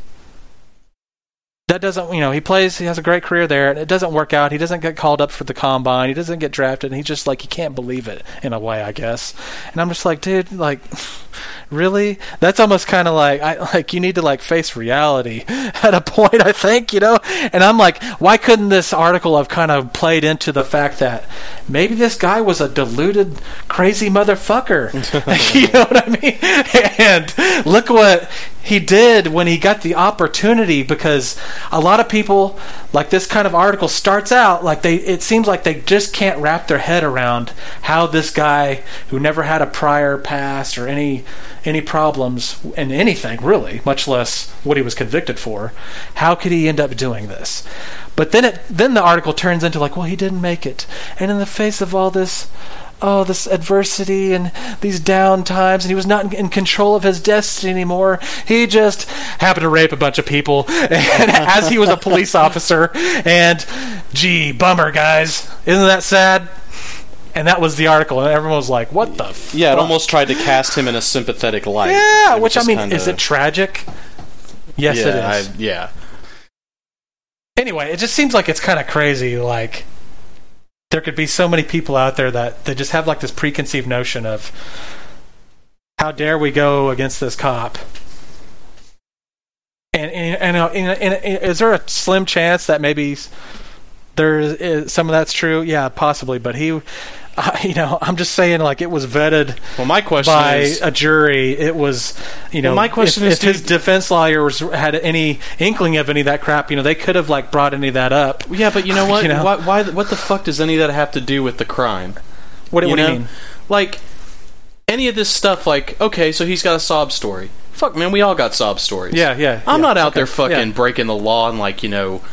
that doesn't you know he plays he has a great career there and it doesn't work out. He doesn't get called up for the combine. He doesn't get drafted. And he's just like he can't believe it in a way i guess. And i'm just like dude like really? That's almost kind of like i like you need to like face reality at a point i think you know? And i'm like why couldn't this article have kind of played into the fact that maybe this guy was a deluded crazy motherfucker? You know what i mean? And look what he did when he got the opportunity because a lot of people like this kind of article starts out like they it seems like they just can't wrap their head around how this guy who never had a prior past or any any problems in anything really much less what he was convicted for how could he end up doing this? But then it then the article turns into like well he didn't make it. And in the face of all this oh, this adversity and these down times, and he was not in, in, control of his destiny anymore. He just happened to rape a bunch of people and, as he was a police officer. And gee, bummer, guys. Isn't that sad? And that was the article, and everyone was like, "What the?" Yeah, fuck? it almost tried to cast him in a sympathetic light. Yeah, which I mean, kinda... is it tragic? Yes, yeah, it is. I, yeah. Anyway, it just seems like it's kind of crazy. Like, there could be so many people out there that they just have like this preconceived notion of how dare we go against this cop? And and, and, uh, and, and is there a slim chance that maybe there is some of that's true? Yeah possibly but he you know, I'm just saying, like it was vetted. Well, my question by is, a jury. It was, you know, well, my question if, is, if his defense lawyers had any inkling of any of that crap, you know, they could have like brought any of that up. Yeah, but you know what? You know? Why, why? What the fuck does any of that have to do with the crime? What, you what do you mean? Like any of this stuff? Like, okay, so he's got a sob story. Fuck, man, we all got sob stories. Yeah, yeah. I'm yeah, not out okay, there fucking yeah. breaking the law and like you know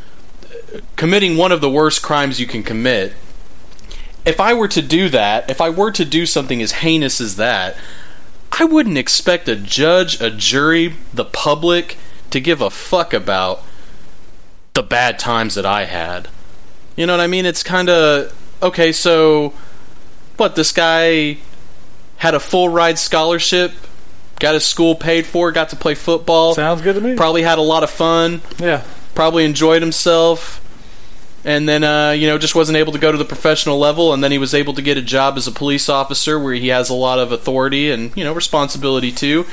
committing one of the worst crimes you can commit if I were to do that, if I were to do something as heinous as that, I wouldn't expect a judge, a jury, the public to give a fuck about the bad times that I had. You know what I mean? It's kind of okay, so what this guy had a full ride scholarship, got his school paid for, got to play football. Sounds good to me. Probably had a lot of fun. Yeah. Probably enjoyed himself and then uh, you know just wasn't able to go to the professional level and then he was able to get a job as a police officer where he has a lot of authority and you know responsibility too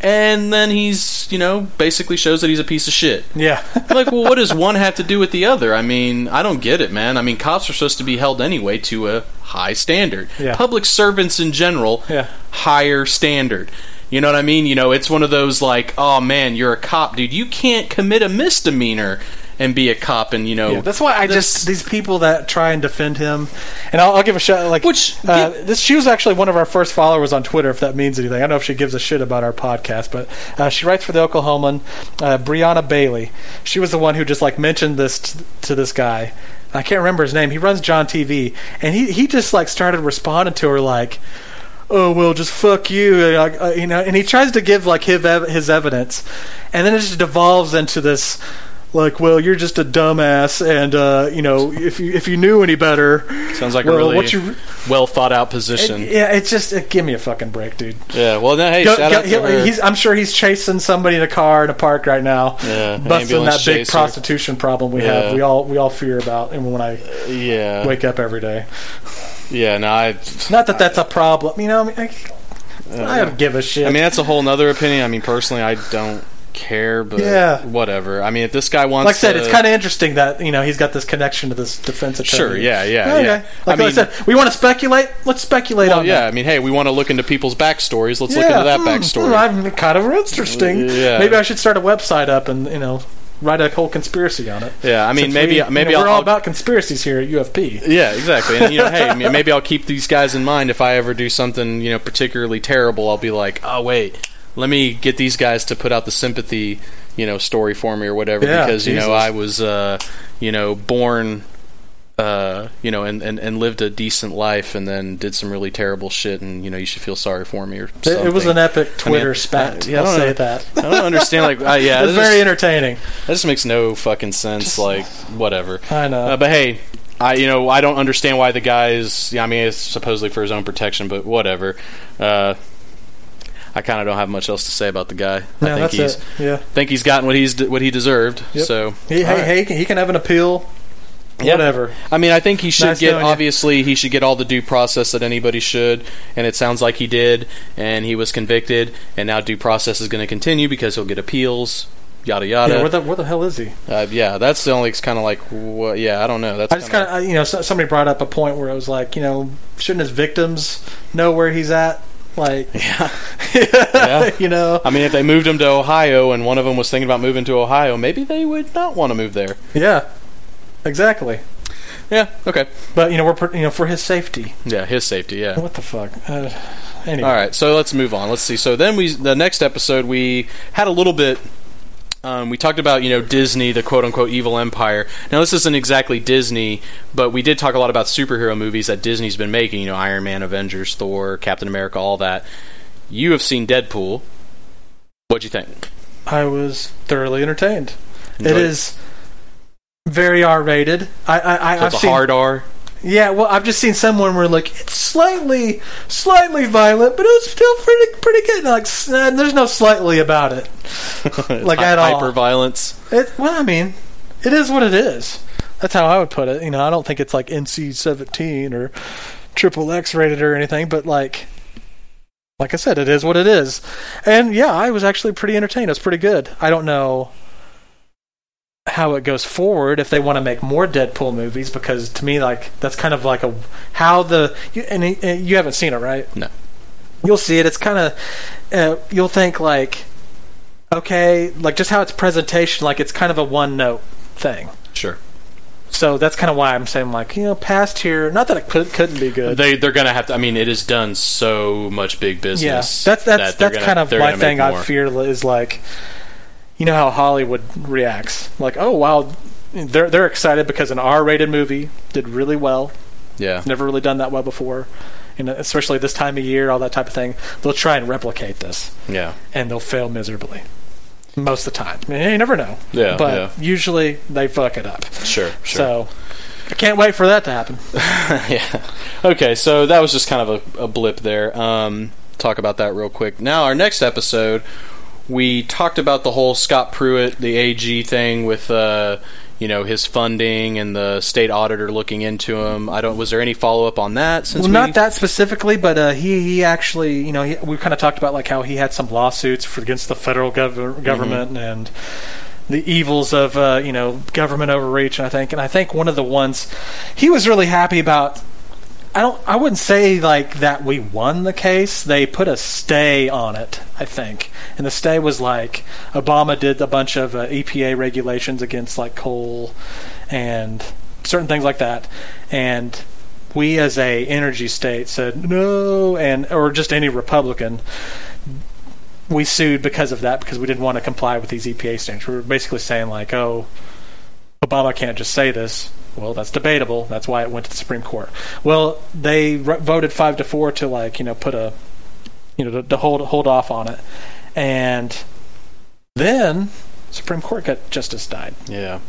and then he's you know basically shows that he's a piece of shit Yeah. like well what does one have to do with the other i mean i don't get it man i mean cops are supposed to be held anyway to a high standard Yeah. public servants in general Yeah. higher standard you know what I mean? You know, it's one of those like, oh man, you're a cop, dude. You can't commit a misdemeanor and be a cop, and you know. Yeah, that's why I just these people that try and defend him, and I'll, I'll give a shout. Like, Which- uh, this she was actually one of our first followers on Twitter. If that means anything, I don't know if she gives a shit about our podcast, but uh, she writes for the Oklahoman. Uh, Brianna Bailey, she was the one who just like mentioned this t- to this guy. I can't remember his name. He runs John TV, and he he just like started responding to her like. Oh well, just fuck you, uh, uh, you know. And he tries to give like his ev- his evidence, and then it just devolves into this like, well, you're just a dumbass, and uh, you know, if you if you knew any better, Sounds like well, a really you, well thought out position. yeah, it's just uh, give me a fucking break, dude. yeah. Well, no, hey, Go- go- he- I'm sure he's chasing somebody in a car in a park right now, Yeah, busting that big chaser. prostitution problem we Yeah. have. We all we all fear about, and when I yeah, wake up every day. yeah. No, I. Not that that's a problem, you know. I, mean, I, I don't give a shit. I mean, that's a whole nother opinion. I mean, personally, I don't care, but Yeah. whatever. I mean, if this guy wants, like I said, to, it's kind of interesting that you know he's got this connection to this defense attorney. Sure, yeah, yeah, Okay. yeah. Like I I, said, we want to speculate. Let's speculate Well, on yeah. that. I mean, hey, we want to look into people's backstories. Let's look into that hmm, backstory. I'm kind of interesting. Yeah. Maybe I should start a website up and you know write a whole conspiracy on it. yeah, I mean, Since maybe we, you maybe know, I'll, we're all about conspiracies here at UFP. Yeah, exactly. And you know, hey, maybe I'll keep these guys in mind if I ever do something, you know, particularly terrible. I'll be like, oh wait, let me get these guys to put out the sympathy, you know, story for me or whatever, Yeah, because you know I was, uh, you know, born uh, you know, and, and, and lived a decent life, and then did some really terrible shit, and you know, you should feel sorry for me or It, something. it was an epic Twitter uh, spat. yeah, I I'll don't say that. I don't understand. Like, uh, yeah, it was that very just, entertaining. that just makes no fucking sense. like, whatever. I know. Uh, but hey, I you know I don't understand why the guy's. Yeah, I mean, it's supposedly for his own protection, but whatever. Uh, I kind of don't have much else to say about the guy. I think he's it. Yeah. think he's gotten what he's what he deserved. Yep. So He, hey, right. hey, he can- he can have an appeal. Yeah. Whatever. I mean, I think he should Nice get knowing you. obviously he should get all the due process that anybody should, and it sounds like he did, and he was convicted, and now due process is going to continue because he'll get appeals, yada yada. Yeah, where the where the hell is he? uh, yeah, that's the only kind of like what, yeah, I don't know. That's I just kind of you know somebody brought up a point where it was like you know shouldn't his victims know where he's at? Like yeah. yeah. you know I mean, if they moved him to Ohio and one of them was thinking about moving to Ohio, maybe they would not want to move there. yeah exactly. Yeah. Okay. But you know we're you know for his safety. Yeah, his safety. Yeah. What the fuck? Uh, anyway. All right, so let's move on. Let's see. So then we, the next episode, we had a little bit. Um, we talked about you know Disney, the quote unquote evil empire. Now this isn't exactly Disney, but we did talk a lot about superhero movies that Disney's been making. You know, Iron Man, Avengers, Thor, Captain America, all that. You have seen Deadpool. What'd you think? I was thoroughly entertained. Enjoyed it? is very R rated. I I, I So I've a seen hard R. Yeah, well, I've just seen someone where like it's slightly, slightly violent, but it was still pretty, pretty good. Like, s- uh, there's no slightly about it. Like, at all. hyper violence. It, well, I mean, it is what it is. That's how I would put it. You know, I don't think it's like NC-17 or triple X rated or anything, but like, like I said, it is what it is. And yeah, I was actually pretty entertained. It was pretty good. I don't know how it goes forward if they want to make more Deadpool movies because to me, like that's kind of like a how the you, and and you haven't seen it, right? No. You'll see it. It's kind of uh, you'll think like okay, like just how its presentation, like it's kind of a one note thing. Sure. So that's kind of why I'm saying like you know past here. Not that it could, couldn't be good. They they're gonna have to. I mean, it has done so much big yeah, business. that's that's that that's gonna- kind of my thing. I fear is like you know how Hollywood reacts. Like oh wow, they're they're excited because an R-rated movie did really well. Yeah. Never really done that well before. You know, especially this time of year, all that type of thing. They'll try and replicate this, Yeah. and they'll fail miserably most of the time. I mean, you never know. Yeah, but yeah. usually they fuck it up. Sure. Sure. So I can't wait for that to happen. yeah. Okay, so that was just kind of a, a blip there. Um, talk about that real quick. Now, our next episode, we talked about the whole Scott Pruitt, the AG thing with, uh, you know, his funding and the state auditor looking into him. I don't. Was there any follow up on that? Since Well, we, not that specifically, but uh, he he actually, you know, he, we kind of talked about like how he had some lawsuits for, against the federal gov- government and the evils of uh, you know government overreach. And I think, and I think one of the ones he was really happy about. I don't. I wouldn't say like that we won the case. They put a stay on it. I think, and the stay was like Obama did a bunch of uh, EPA regulations against like coal and certain things like that, and we as a energy state said no, and or just any Republican. We sued because of that because we didn't want to comply with these EPA standards. We were basically saying like, oh, Obama can't just say this. Well, that's debatable. That's why it went to the Supreme Court. Well, they re- voted five to four to like you know put a you know to, to hold hold off on it, and then Supreme Court got justice died. Yeah.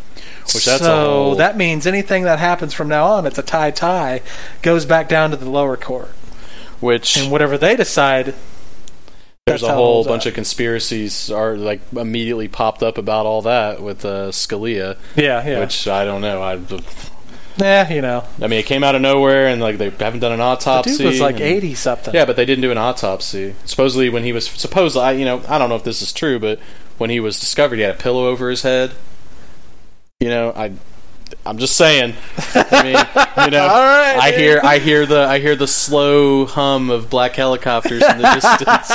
Which that's so whole, that means anything that happens from now on, it's a tie tie, goes back down to the lower court, which and whatever they decide. There's that's a whole bunch of conspiracies are like immediately popped up about all that with uh, Scalia, Yeah, yeah. which I don't know. I, yeah, you know, I mean, it came out of nowhere, and like they haven't done an the autopsy. dude was like and- eighty something. Yeah, but they didn't do an autopsy. Supposedly, when he was supposedly, I, you know, I don't know if this is true, but when he was discovered, he had a pillow over his head. You know, I, I'm just saying. I mean, you know, All right, I hear, I hear the, I hear the slow hum of black helicopters in the distance.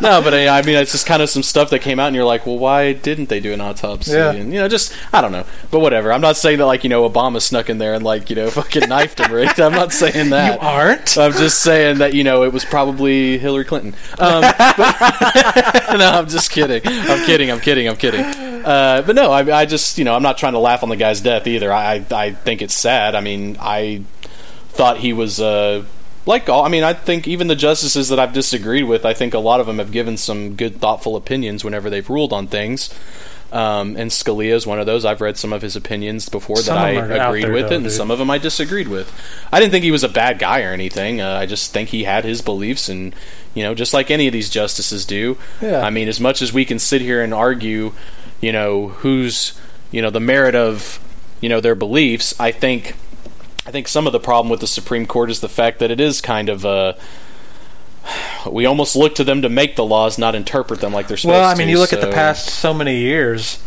no, but I, I mean, it's just kind of some stuff that came out, and you're like, well, why didn't they do an autopsy? Yeah. And you know, just I don't know, but whatever. I'm not saying that like you know Obama snuck in there and like you know fucking knifed him anything. I'm not saying that. you aren't. I'm just saying that you know it was probably Hillary Clinton. Um, but- no, I'm just kidding. I'm kidding. I'm kidding. I'm kidding. uh, but no, I, I just you know I'm not trying to laugh on the guy's death either. I I think it's sad. I mean, I thought he was uh, like all. I mean, I think even the justices that I've disagreed with, I think a lot of them have given some good, thoughtful opinions whenever they've ruled on things. Um, and Scalia is one of those. I've read some of his opinions before Some that I of 'em are out agreed there, with though, it, and dude. some of them I disagreed with. I didn't think he was a bad guy or anything. Uh, I just think he had his beliefs, and you know, just like any of these justices do. Yeah. I mean, as much as we can sit here and argue, you know, who's you know the merit of you know their beliefs, I think I think some of the problem with the Supreme Court is the fact that it is kind of uh we almost look to them to make the laws, not interpret them like they're supposed to. Well, I mean, you look at the past so many years.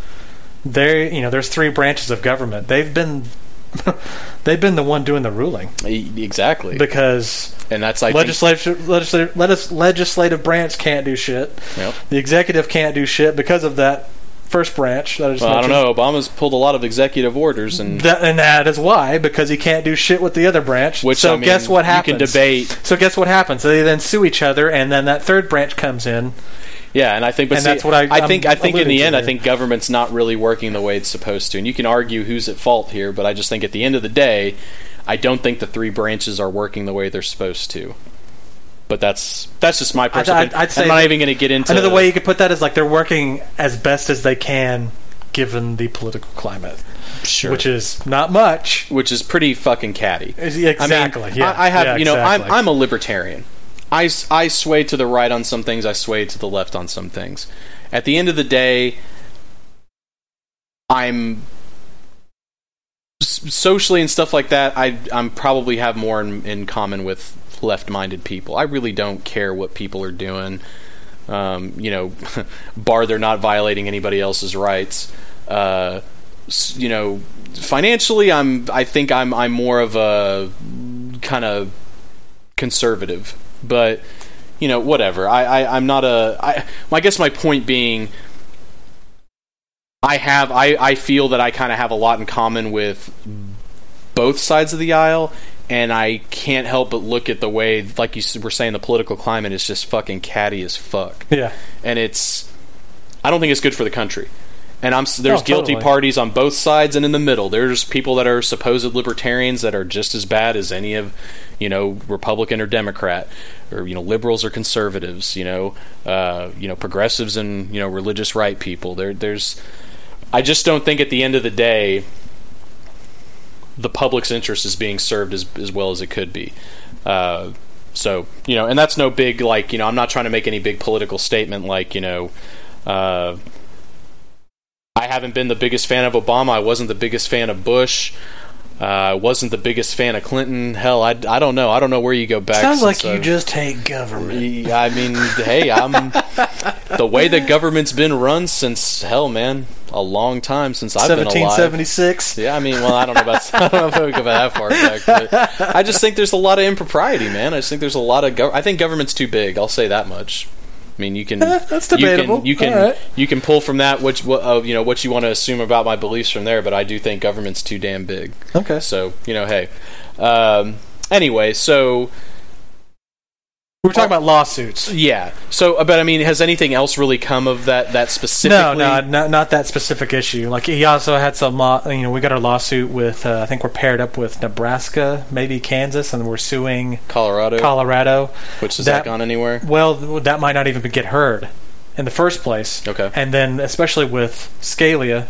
There, you know, there's three branches of government. They've been, they've been the one doing the ruling exactly, because and that's like legislative, legislative, legis- legislative branch can't do shit. Yep. The executive can't do shit because of that first branch. That I just Well, I don't know. Obama's pulled a lot of executive orders, and That, and that is why because he can't do shit with the other branch. which so I mean, guess what happens? You can debate, So guess what happens? They then sue each other, and then that third branch comes in. yeah. And I think, but see, that's what I- I'm think. I think in the end, I think government's not really working the way it's supposed to. And you can argue who's at fault here, but I just think at the end of the day, I don't think the three branches are working the way they're supposed to. But that's that's just my personal. I'd, I'd say I'm not even going to get into Another way you could put that is like they're working as best as they can given the political climate, sure, which is not much. which is pretty fucking catty. Exactly. I mean, yeah. I, I have, Yeah, you know, exactly. I'm, I'm a libertarian. I, I sway to the right on some things, I sway to the left on some things. At the end of the day, I'm socially and stuff like that. I I'm probably have more in, in common with left-minded people. I really don't care what people are doing. Um, you know, bar they're not violating anybody else's rights. Uh, you know, financially, I'm. I think I'm. I'm more of a kind of conservative, but you know, whatever. I, I I'm not a. I. I guess my point being, I have. I I feel that I kind of have a lot in common with both sides of the aisle. And I can't help but look at the way, like you were saying, the political climate is just fucking catty as fuck yeah. and it's I don't think it's good for the country. And I'm there's guilty totally. parties on both sides and in the middle. There's people that are supposed libertarians that are just as bad as any of you know Republican or Democrat or you know liberals or conservatives. You know uh, you know progressives and you know religious right people. There there's I just don't think at the end of the day the public's interest is being served as as well as it could be. Uh, so you know, and that's no big like you know. I'm not trying to make any big political statement like you know. Uh, I haven't been the biggest fan of Obama. I wasn't the biggest fan of Bush. Uh, I wasn't the biggest fan of Clinton. Hell, I, I don't know. I don't know where you go back. Sounds like you I've- just hate government. I mean, hey, I'm the way that government's been run since hell, man, a long time since I've been alive. 1776. Yeah, I mean, well, I don't know about I don't know if we go that far back, but I just think there's a lot of impropriety, man. I just think there's a lot of. Gov- I think government's too big. I'll say that much. I mean, you can. That's you can- You can. Right. You can pull from that which what uh, you know what you want to assume about my beliefs from there, but I do think government's too damn big. Okay. So you know, hey. Um, anyway, so were talking about lawsuits. yeah. So, uh, but I mean, has anything else really come of that? That specifically? No, no, not, not that specific issue. Like he also had some, law, you know, we got our lawsuit with. Uh, I think we're paired up with Nebraska, maybe Kansas, and we're suing Colorado. Colorado. which has that- that gone anywhere? Well, that might not even get heard in the first place. Okay. And then, especially with Scalia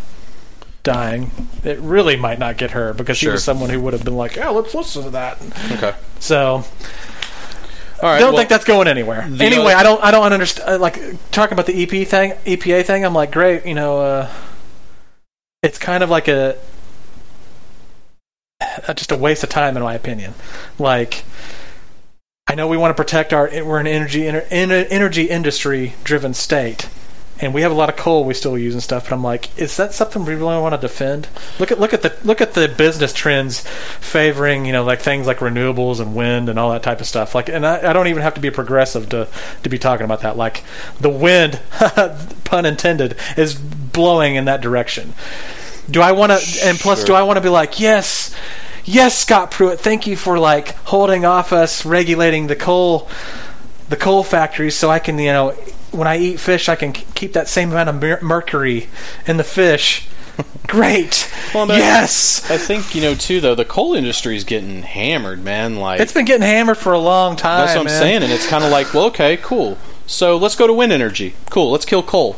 dying, it really might not get heard because he Sure. was someone who would have been like, "Yeah, let's listen to that." Okay. So All right. don't well, think that's going anywhere. Anyway, other- I don't. I don't understand. Like talking about the EP thing, EPA thing. I'm like, great. You know, uh, it's kind of like a uh, just a waste of time, in my opinion. Like, I know we want to protect our. We're an energy energy industry driven state. And we have a lot of coal we still use and stuff, but I'm like, is that something we really want to defend? Look at look at the look at the business trends favoring, you know, like things like renewables and wind and all that type of stuff. Like, and I, I don't even have to be progressive to to be talking about that. Like, the wind, pun intended, is blowing in that direction. Do I want to? And plus, do I want to be like, yes, yes, Scott Pruitt, thank you for like holding off us regulating the coal, the coal factories, so I can, you know, when I eat fish, I can keep that same amount of mer- mercury in the fish. Great. Well, but- yes. I think you know too though the coal industry is getting hammered, man. Like It's been getting hammered for a long time. that's what I'm saying, and it's kind of like, well, okay, cool. So let's go to wind energy. Cool. Let's kill coal.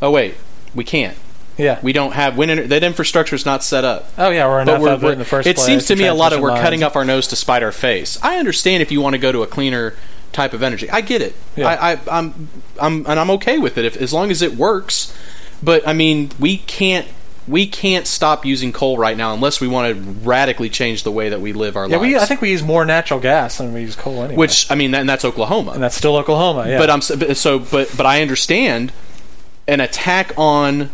Oh wait, we can't. Yeah. We don't have wind. Ener- that infrastructure is not set up. oh yeah, we're enough we're, of it we're- in the first it place. seems to me a lot of we're lines. cutting up our nose to spite our face. I understand if you want to go to a cleaner type of energy. I get it. Yeah. I, I, I'm, I'm, and I'm okay with it if as long as it works. But I mean, we can't. We can't stop using coal right now unless we want to radically change the way that we live our Yeah, lives. we. I think we use more natural gas than we use coal anyway. Which I mean, and that's Oklahoma. and that's still Oklahoma. Yeah. But I'm so but but I understand an attack on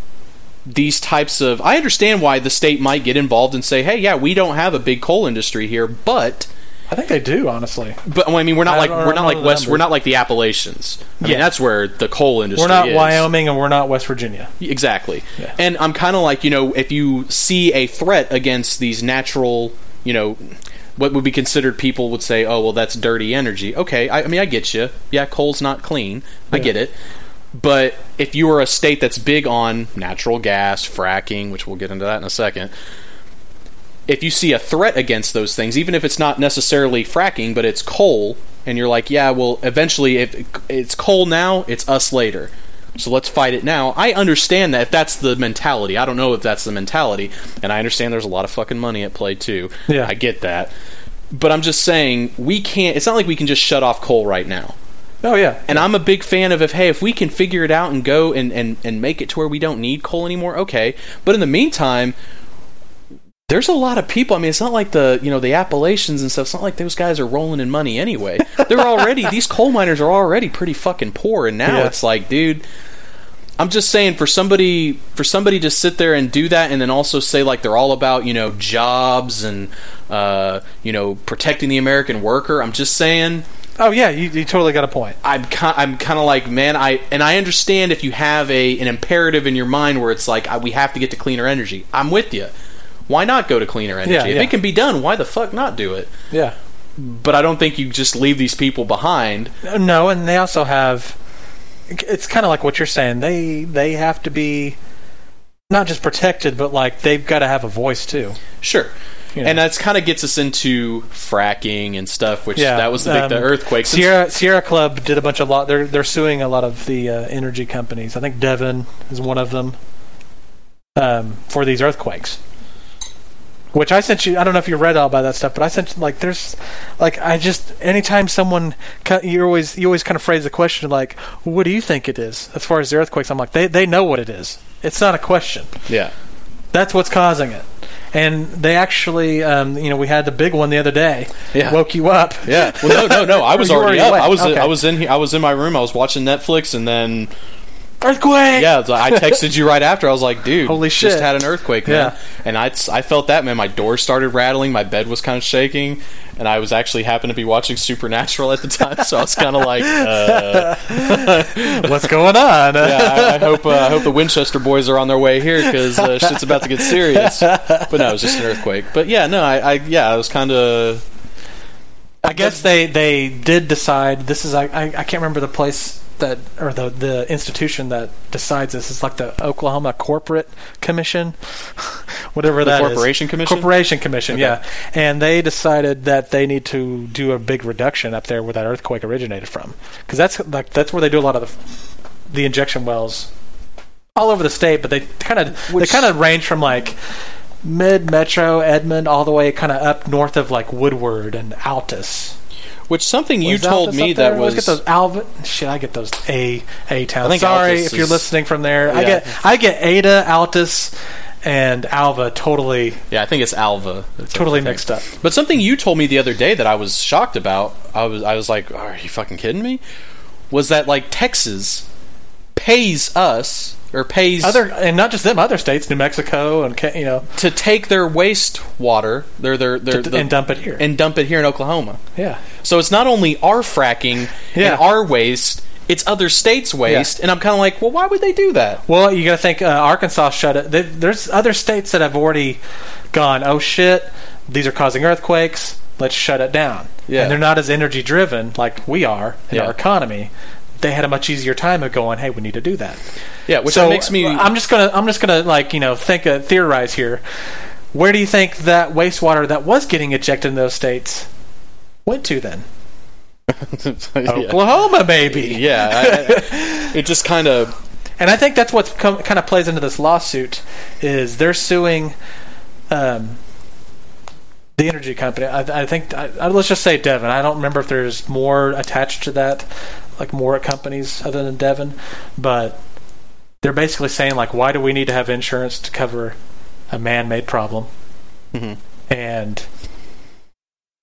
these types of I understand why the state might get involved and say, "Hey, yeah, we don't have a big coal industry here, but I think they do honestly. but well, I mean, we're not I like don't- we're don't not know like the West we're numbers. not like the Appalachians. I mean, Yeah. that's where the coal industry We're not is. Wyoming and we're not West Virginia. Exactly. Yeah. And I'm kind of like, you know, if you see a threat against these natural, you know, what would be considered people would say, oh, well, that's dirty energy. Okay, I, I mean, I get you. Yeah, coal's not clean. I get it. But if you are a state that's big on natural gas, fracking, which we'll get into that in a second, if you see a threat against those things, even if it's not necessarily fracking, but it's coal, and you're like, yeah, well, eventually, if it's coal now, it's us later. So let's fight it now. I understand that if that's the mentality. I don't know if that's the mentality, and I understand there's a lot of fucking money at play too. Yeah. I get that. But I'm just saying we can't. It's not like we can just shut off coal right now. Oh yeah. And I'm a big fan of if hey, if we can figure it out and go and, and, and make it to where we don't need coal anymore, okay. But in the meantime, there's a lot of people. I mean, it's not like the you know the Appalachians and stuff. It's not like those guys are rolling in money anyway. They're already these coal miners are already pretty fucking poor, and now Yeah. it's like, dude. I'm just saying for somebody for somebody to sit there and do that and then also say like they're all about you know jobs and uh, you know protecting the American worker. I'm just saying Oh yeah. You, you totally got a point. I'm ki- I'm kind of like man I and I understand if you have a an imperative in your mind where it's like I, we have to get to cleaner energy. I'm with you. Why not go to cleaner energy? Yeah, if it can be done, why the fuck not do it? Yeah. But I don't think you just leave these people behind. No, and they also have. It's kind of like what you're saying. They they have to be not just protected, but like they've got to have a voice too. Sure. Yeah. And that's kind of gets us into fracking and stuff, which that was the big the um, earthquakes. and Sierra Sierra Club did a bunch of lot. They're they're suing a lot of the uh, energy companies. I think Devon is one of them um, for these earthquakes. Which I sent you. I don't know if you read all about that stuff, but I sent you, like there's like I just anytime someone you always you always kind of phrase the question like what do you think it is as far as the earthquakes? I'm like they they know what it is. It's not a question. yeah. That's what's causing it. And they actually, um, you know, we had the big one the other day. Yeah. Woke you up. Yeah. Well, no, no, no. I was already up. I was awake. I was in here. I was in my room. I was watching Netflix, and then Earthquake. yeah, I texted you right after. I was like, dude, Holy shit, just had an earthquake, man. Yeah. And I I felt that man. My door started rattling. My bed was kind of shaking, and I was actually happened to be watching Supernatural at the time, so I was kind of like, uh, What's going on? yeah. I, I hope uh, I hope the Winchester boys are on their way here because uh, shit's about to get serious. But no, it was just an earthquake. But yeah, no, I, I yeah, I was kind of. I guess they, they did decide. This is I, I I can't remember the place that or the the institution that decides this. is like the Oklahoma Corporate Commission, whatever The that is. Corporation Commission? Corporation Commission, Okay. yeah. And they decided that they need to do a big reduction up there where that earthquake originated from, because that's like that's where they do a lot of the the injection wells all over the state. But they kind of they kind of range from like mid metro Edmond all the way kind of up north of like Woodward and Altus. Which something you told me that was get those Alva. Shit, I get those A A towns. Sorry Altus if you're is- listening from there. I Yeah. get I get Ada, Altus, and Alva totally yeah, I think it's Alva. That's totally what I think. mixed up. But something you told me the other day that I was shocked about, I was I was like, "Are you fucking kidding me?" Was that like Texas pays us or pays Other and not just them, other states, New Mexico and you know, to take their wastewater, their their their to- the- and dump it here. and dump it here in Oklahoma. yeah, So it's not only our fracking Yeah. and our waste, it's other states' waste, and I'm kind of like, well, why would they do that? Well, you got to think uh, Arkansas shut it. They, there's other states that have already gone. Oh shit, these are causing earthquakes. Let's shut it down. Yeah. And they're not as energy driven like we are in Yeah. our economy. They had a much easier time of going, "Hey, we need to do that." Yeah, which so makes me. I'm just gonna I'm just gonna like you know think uh, theorize here. Where do you think that wastewater that was getting ejected in those states went to then? Oklahoma, maybe. Yeah, I, I, it just kind of. And I think that's what com- kind of plays into this lawsuit is they're suing um, the energy company. I, I think I, I- let's just say Devon. I don't remember if there's more attached to that, like more at companies other than Devon, but they're basically saying like, why do we need to have insurance to cover a man-made problem? Mhm. And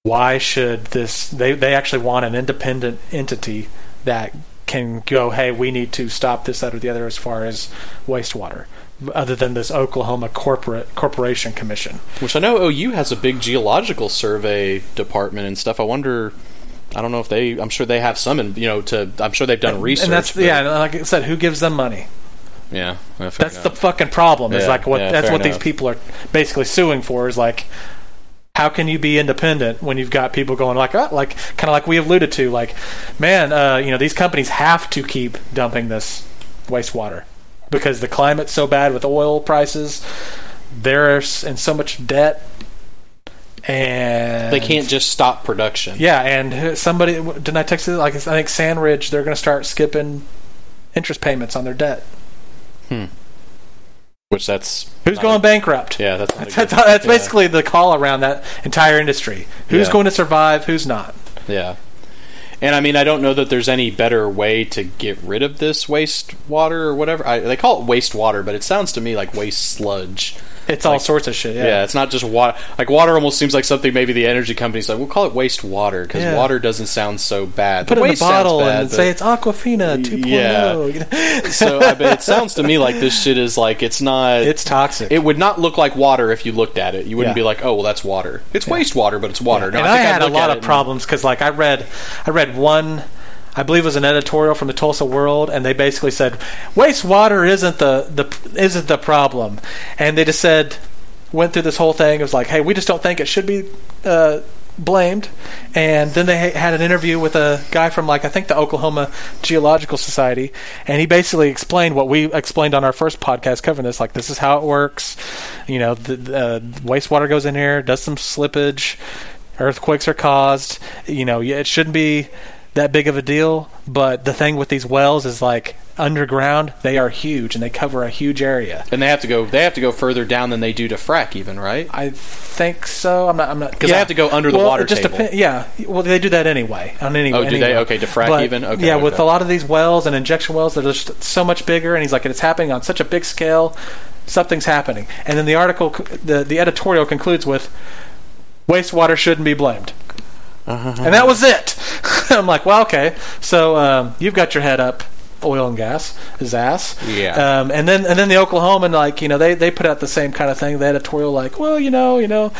why should this? They they actually want an independent entity that can go, hey, we need to stop this, that, or the other as far as wastewater, other than this Oklahoma corporate corporation commission. Which I know OU has a big geological survey department and stuff. I wonder. I don't know if they. I'm sure they have some, in, you know. To I'm sure they've done research. and that's but- yeah, like I said, who gives them money? yeah. That's the fucking problem. Is Yeah, like what yeah, that's what these people are basically suing for. Is like. How can you be independent when you've got people going like, oh, like kind of like we alluded to, like, man, uh, you know, these companies have to keep dumping this wastewater because the climate's so bad with oil prices. They're in so much debt, and They can't just stop production. Yeah, and somebody didn't I text it? Like I think Sandridge, they're going to start skipping interest payments on their debt. Hmm. Which that's Who's not going a- bankrupt? Yeah, that's not That's, good- that's yeah. basically the call around that entire industry. Who's Yeah. going to survive? Who's not? Yeah. And I mean, I don't know that there's any better way to get rid of this wastewater or whatever. I, they call it wastewater, but it sounds to me like waste sludge. It's all Like- sorts of shit. Yeah, Yeah. it's not just water. Like water almost seems like something maybe the energy company's like, we'll call it waste water because Yeah. water doesn't sound so bad. Put The it in a bottle bad, and say it's Aquafina 2.0. Yeah. so I bet it sounds to me like this shit is like it's not. it's toxic. it would not look like water if you looked at it. You wouldn't Yeah. be like, oh well, that's water. It's wastewater, but it's water. No, and I, I, I'd had a lot of problems because, like, I read, I read one, I believe it was an editorial from the Tulsa World, and they basically said wastewater isn't the the isn't the problem, and they just said went through this whole thing. It was like, hey, we just don't think it should be. Uh, blamed and then they had an interview with a guy from like i think the oklahoma geological society and he basically explained what we explained on our first podcast covering this like this is how it works you know the, the uh, wastewater goes in here does some slippage earthquakes are caused. You know, it shouldn't be that big of a deal. But the thing with these wells is like underground, they are huge and they cover a huge area. And they have to go. They have to go further down than they do to frack, even right? I think so. I'm not. I'm not 'Cause they have to go under the well, water just table. yeah. Well, they do that anyway. On any. Oh, do they? Okay, to frack But, even? Okay, yeah, with a lot of these wells and injection wells, they're just so much bigger, and he's like, it's happening on such a big scale. Something's happening, and then the article, the the editorial concludes with, wastewater shouldn't be blamed. And that was it. I'm like, well, okay. So um, you've got your head up, oil and gas, his ass. Yeah. Um, and then and then the Oklahoman, like you know, they they put out the same kind of thing. The editorial, like, well, you know, you know.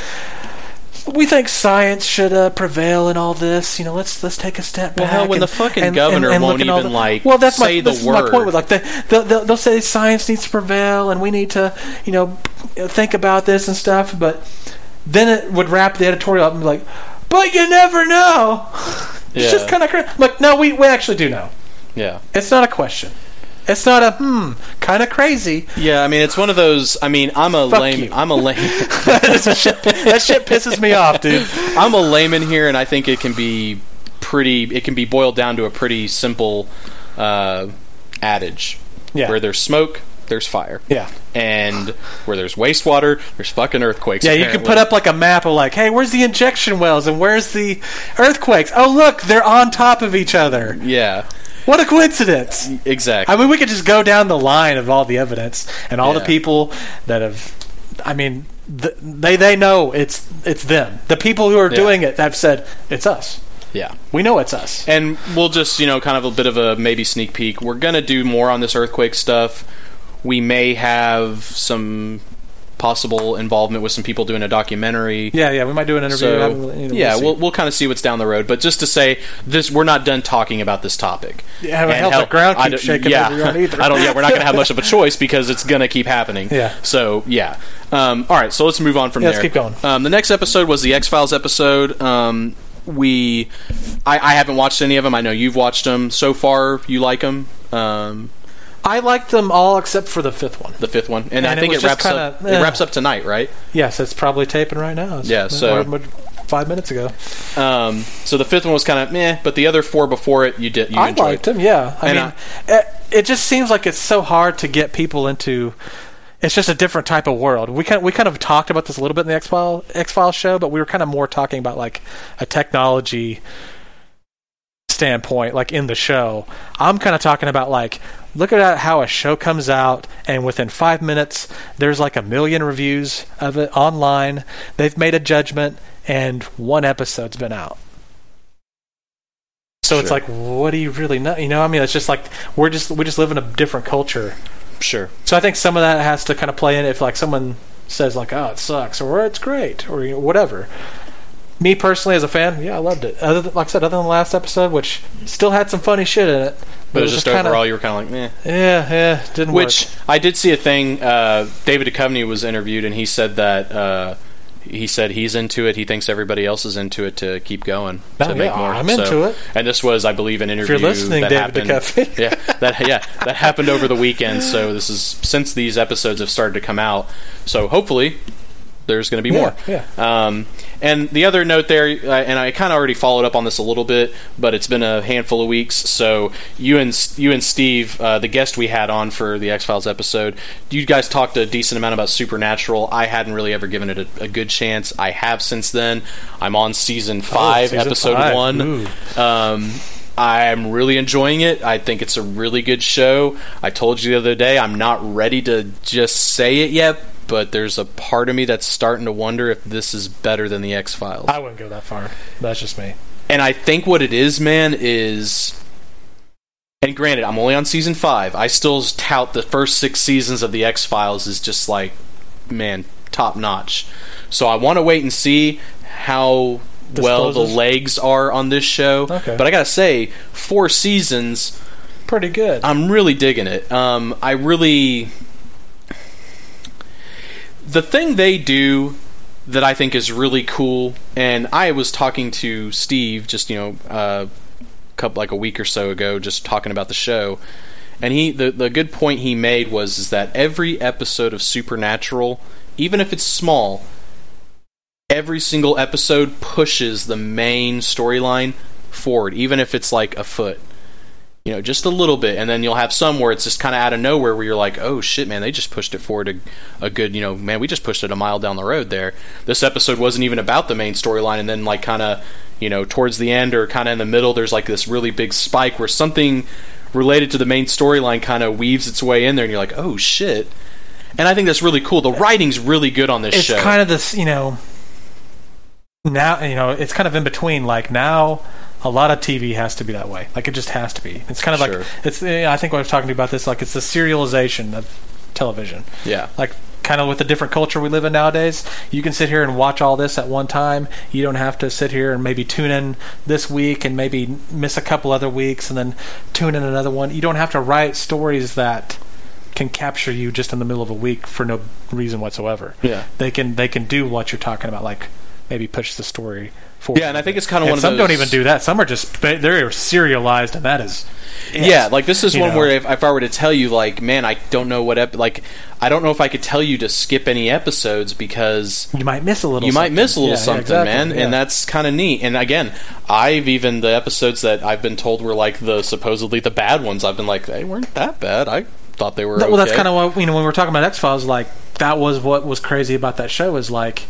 We think science should uh, prevail in all this. You know, let's let's take a step Well, back. hell, when and- the fucking and- governor and- won't look at all even, the- like, well, that's say my, is my point. With like they, they'll, they'll, they'll say science needs to prevail, and we need to, you know, think about this and stuff. But then it would wrap the editorial up and be like, "But you never know." It's Yeah. just kind of crazy. Like, no, we we actually do know. Yeah. It's not a question. It's not a hmm, kind of crazy. Yeah, I mean, it's one of those. I mean, I'm a Fuck lame. you. I'm a lame. that, shit, that shit pisses me off, dude. I'm a layman here, and I think it can be pretty. It can be boiled down to a pretty simple uh, adage: Yeah. where there's smoke, there's fire. Yeah. And where there's wastewater, there's fucking earthquakes. Yeah, you can put up like a map of like, hey, where's the injection wells and where's the earthquakes? Oh, look, they're on top of each other. Yeah, What a coincidence. exactly. I mean, we could just go down the line of all the evidence and all the people that have. I mean, th- they they know it's it's them. The people who are Yeah. doing it have said it's us. yeah. We know it's us. And we'll just, you know, kind of a bit of a maybe sneak peek. We're going to do more on this earthquake stuff. We may have some possible involvement with some people doing a documentary. Yeah, yeah, we might do an interview. So, have- you know, yeah, see. we'll we'll kind of see what's down the road. But just to say, this we're not done talking about this topic. Yeah, And hell, the ground keeps shaking yeah, over either. I don't. Yeah, we're not going to have much of a choice because it's going to keep happening. Yeah. So yeah. Um, all right. So let's move on from Yeah, there. let's keep going. Um, the next episode was the X Files episode. Um, we, I, I haven't watched any of them. I know you've watched them so far. You like them. I liked them all except for the fifth one. the fifth one, and, And I think was it wraps up. kinda, It eh. wraps up tonight, right? Yes, it's probably taping right now. It's- Yeah, so- five minutes ago, Um, so the fifth one was kind of meh, but the other four before it, you did. You I enjoyed. liked them. Yeah, I And mean, it, it just seems like it's so hard to get people into. It's just a different type of world. We kind we kind of talked about this a little bit in the X File X Files show, but we were kind of more talking about like a technology standpoint, like in the show. I'm kind of talking about like look at how a show comes out, and within five minutes, there's like a million reviews of it online. They've made a judgment, and one episode's been out. So it's like, what do you really know? You know, I mean, it's just like we're just we just live in a different culture. Sure. So I think some of that has to kind of play in if like someone says like, oh, it sucks, or it's great, or you know, whatever. Me personally, as a fan, yeah, I loved it. Other than, like I said, other than the last episode, which still had some funny shit in it, But it was just kinda- overall, you were kind of like meh. yeah, yeah, didn't Which work. I did see a thing. Uh, David Duchovny was interviewed, and he said that uh, he said he's into it. He thinks everybody else is into it to keep going Oh, to make more. I'm So- into it. And this was, I believe, an interview you're listening, that David happened. Duchovny. yeah, that yeah that happened over the weekend. So this is since these episodes have started to come out. So hopefully. There's going to be more. Yeah, Um, and the other note there, uh, and I kind of already followed up on this a little bit, but it's been a handful of weeks. So you and you and Steve, uh, the guest we had on for the X Files episode, you guys talked a decent amount about Supernatural. I hadn't really ever given it a, a good chance. I have since then. I'm on season five, season episode five. one. Um, I'm really enjoying it. I think it's a really good show. I told you the other day I'm not ready to just say it yet, but there's a part of me that's starting to wonder if this is better than the X Files. I wouldn't go that far. That's just me. And I think what it is, man, is. And granted, I'm only on season five. I still tout the first six seasons of the X Files as just like, man, top notch. So I want to wait and see how well the legs are on this show. Okay. But I gotta say, four seasons. Pretty good. I'm really digging it. Um, I really. The thing they do that I think is really cool, and I was talking to Steve just you know uh, couple like a week or so ago, just talking about the show, and he the the good point he made was is that every episode of Supernatural, even if it's small, every single episode pushes the main storyline forward, even if it's like a foot you know, just a little bit, and then you'll have some where it's just kind of out of nowhere where you're like, oh shit, man, they just pushed it forward a, a good, you know, man, we just pushed it a mile down the road there. This episode wasn't even about the main storyline, and then like kind of, you know, towards the end or kind of in the middle, there's like this really big spike where something related to the main storyline kind of weaves its way in there, and you're like, oh shit. And I think that's really cool. The writing's really good on this it's show. It's kind of this, you know. Now you know it's kind of in between. Like now, a lot of TV has to be that way. Like it just has to be. It's kind of Sure. like it's. I think what I was talking to you about this. Like it's the serialization of television. yeah. Like kind of with the different culture we live in nowadays, you can sit here and watch all this at one time. You don't have to sit here and maybe tune in this week and maybe miss a couple other weeks and then tune in another one. You don't have to write stories that can capture you just in the middle of a week for no reason whatsoever. Yeah. They can they can do what you're talking about like maybe push the story forward. Yeah, and I think it's kind of And one of some those. don't even do that. Some are just they're serialized and that is it. Yeah, like this is You one know. where if, if I were to tell you, like, man, I don't know what ep- like, I don't know if I could tell you to skip any episodes because you might miss a little you might something. miss a little Yeah, yeah, something, exactly, man, yeah. and that's kind of neat. And again, I've even the episodes that I've been told were like the supposedly the bad ones. I've been like, they weren't that bad. I thought they were. Th- Well, that's kind of what you know when we're talking about X Files. Like that was what was crazy about that show is like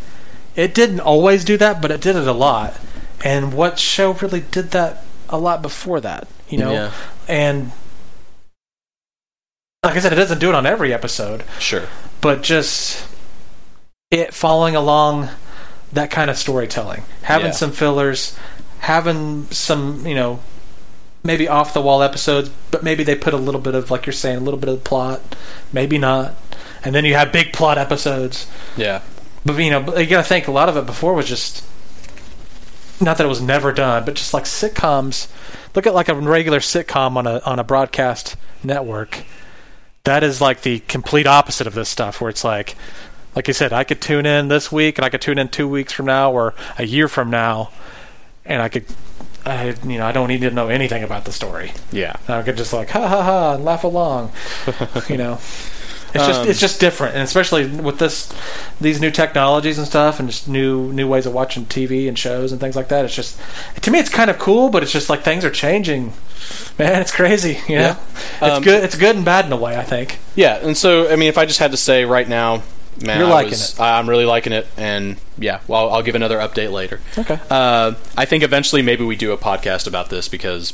it didn't always do that, but it did it a lot. And what show really did that a lot before that? You know, Yeah. and like I said, it doesn't do it on every episode, sure. but just it following along that kind of storytelling, having Yeah. some fillers, having some you know maybe off the wall episodes, but maybe they put a little bit of like you're saying a little bit of the plot, maybe not, and then you have big plot episodes. Yeah, But you know, you gotta think a lot of it before was just not that it was never done, but just like sitcoms. Look at like a regular sitcom on a on a broadcast network. That is like the complete opposite of this stuff, where it's like, like you said, I could tune in this week and I could tune in two weeks from now or a year from now, and I could, I you know, I don't need to know anything about the story. Yeah. I could just like ha ha ha and laugh along, you know. It's just Um, it's just different, and especially with this these new technologies and stuff, and just new new ways of watching TV and shows and things like that. It's just to me, it's kind of cool, but it's just like things are changing. Man, it's crazy. You know, Yeah. it's Um, good. It's good and bad in a way. I think. Yeah, and so I mean, if I just had to say right now, man, You're liking was- it. I'm really liking it, and yeah, well, I'll give another update later. Okay. Uh, I think eventually maybe we do a podcast about this because,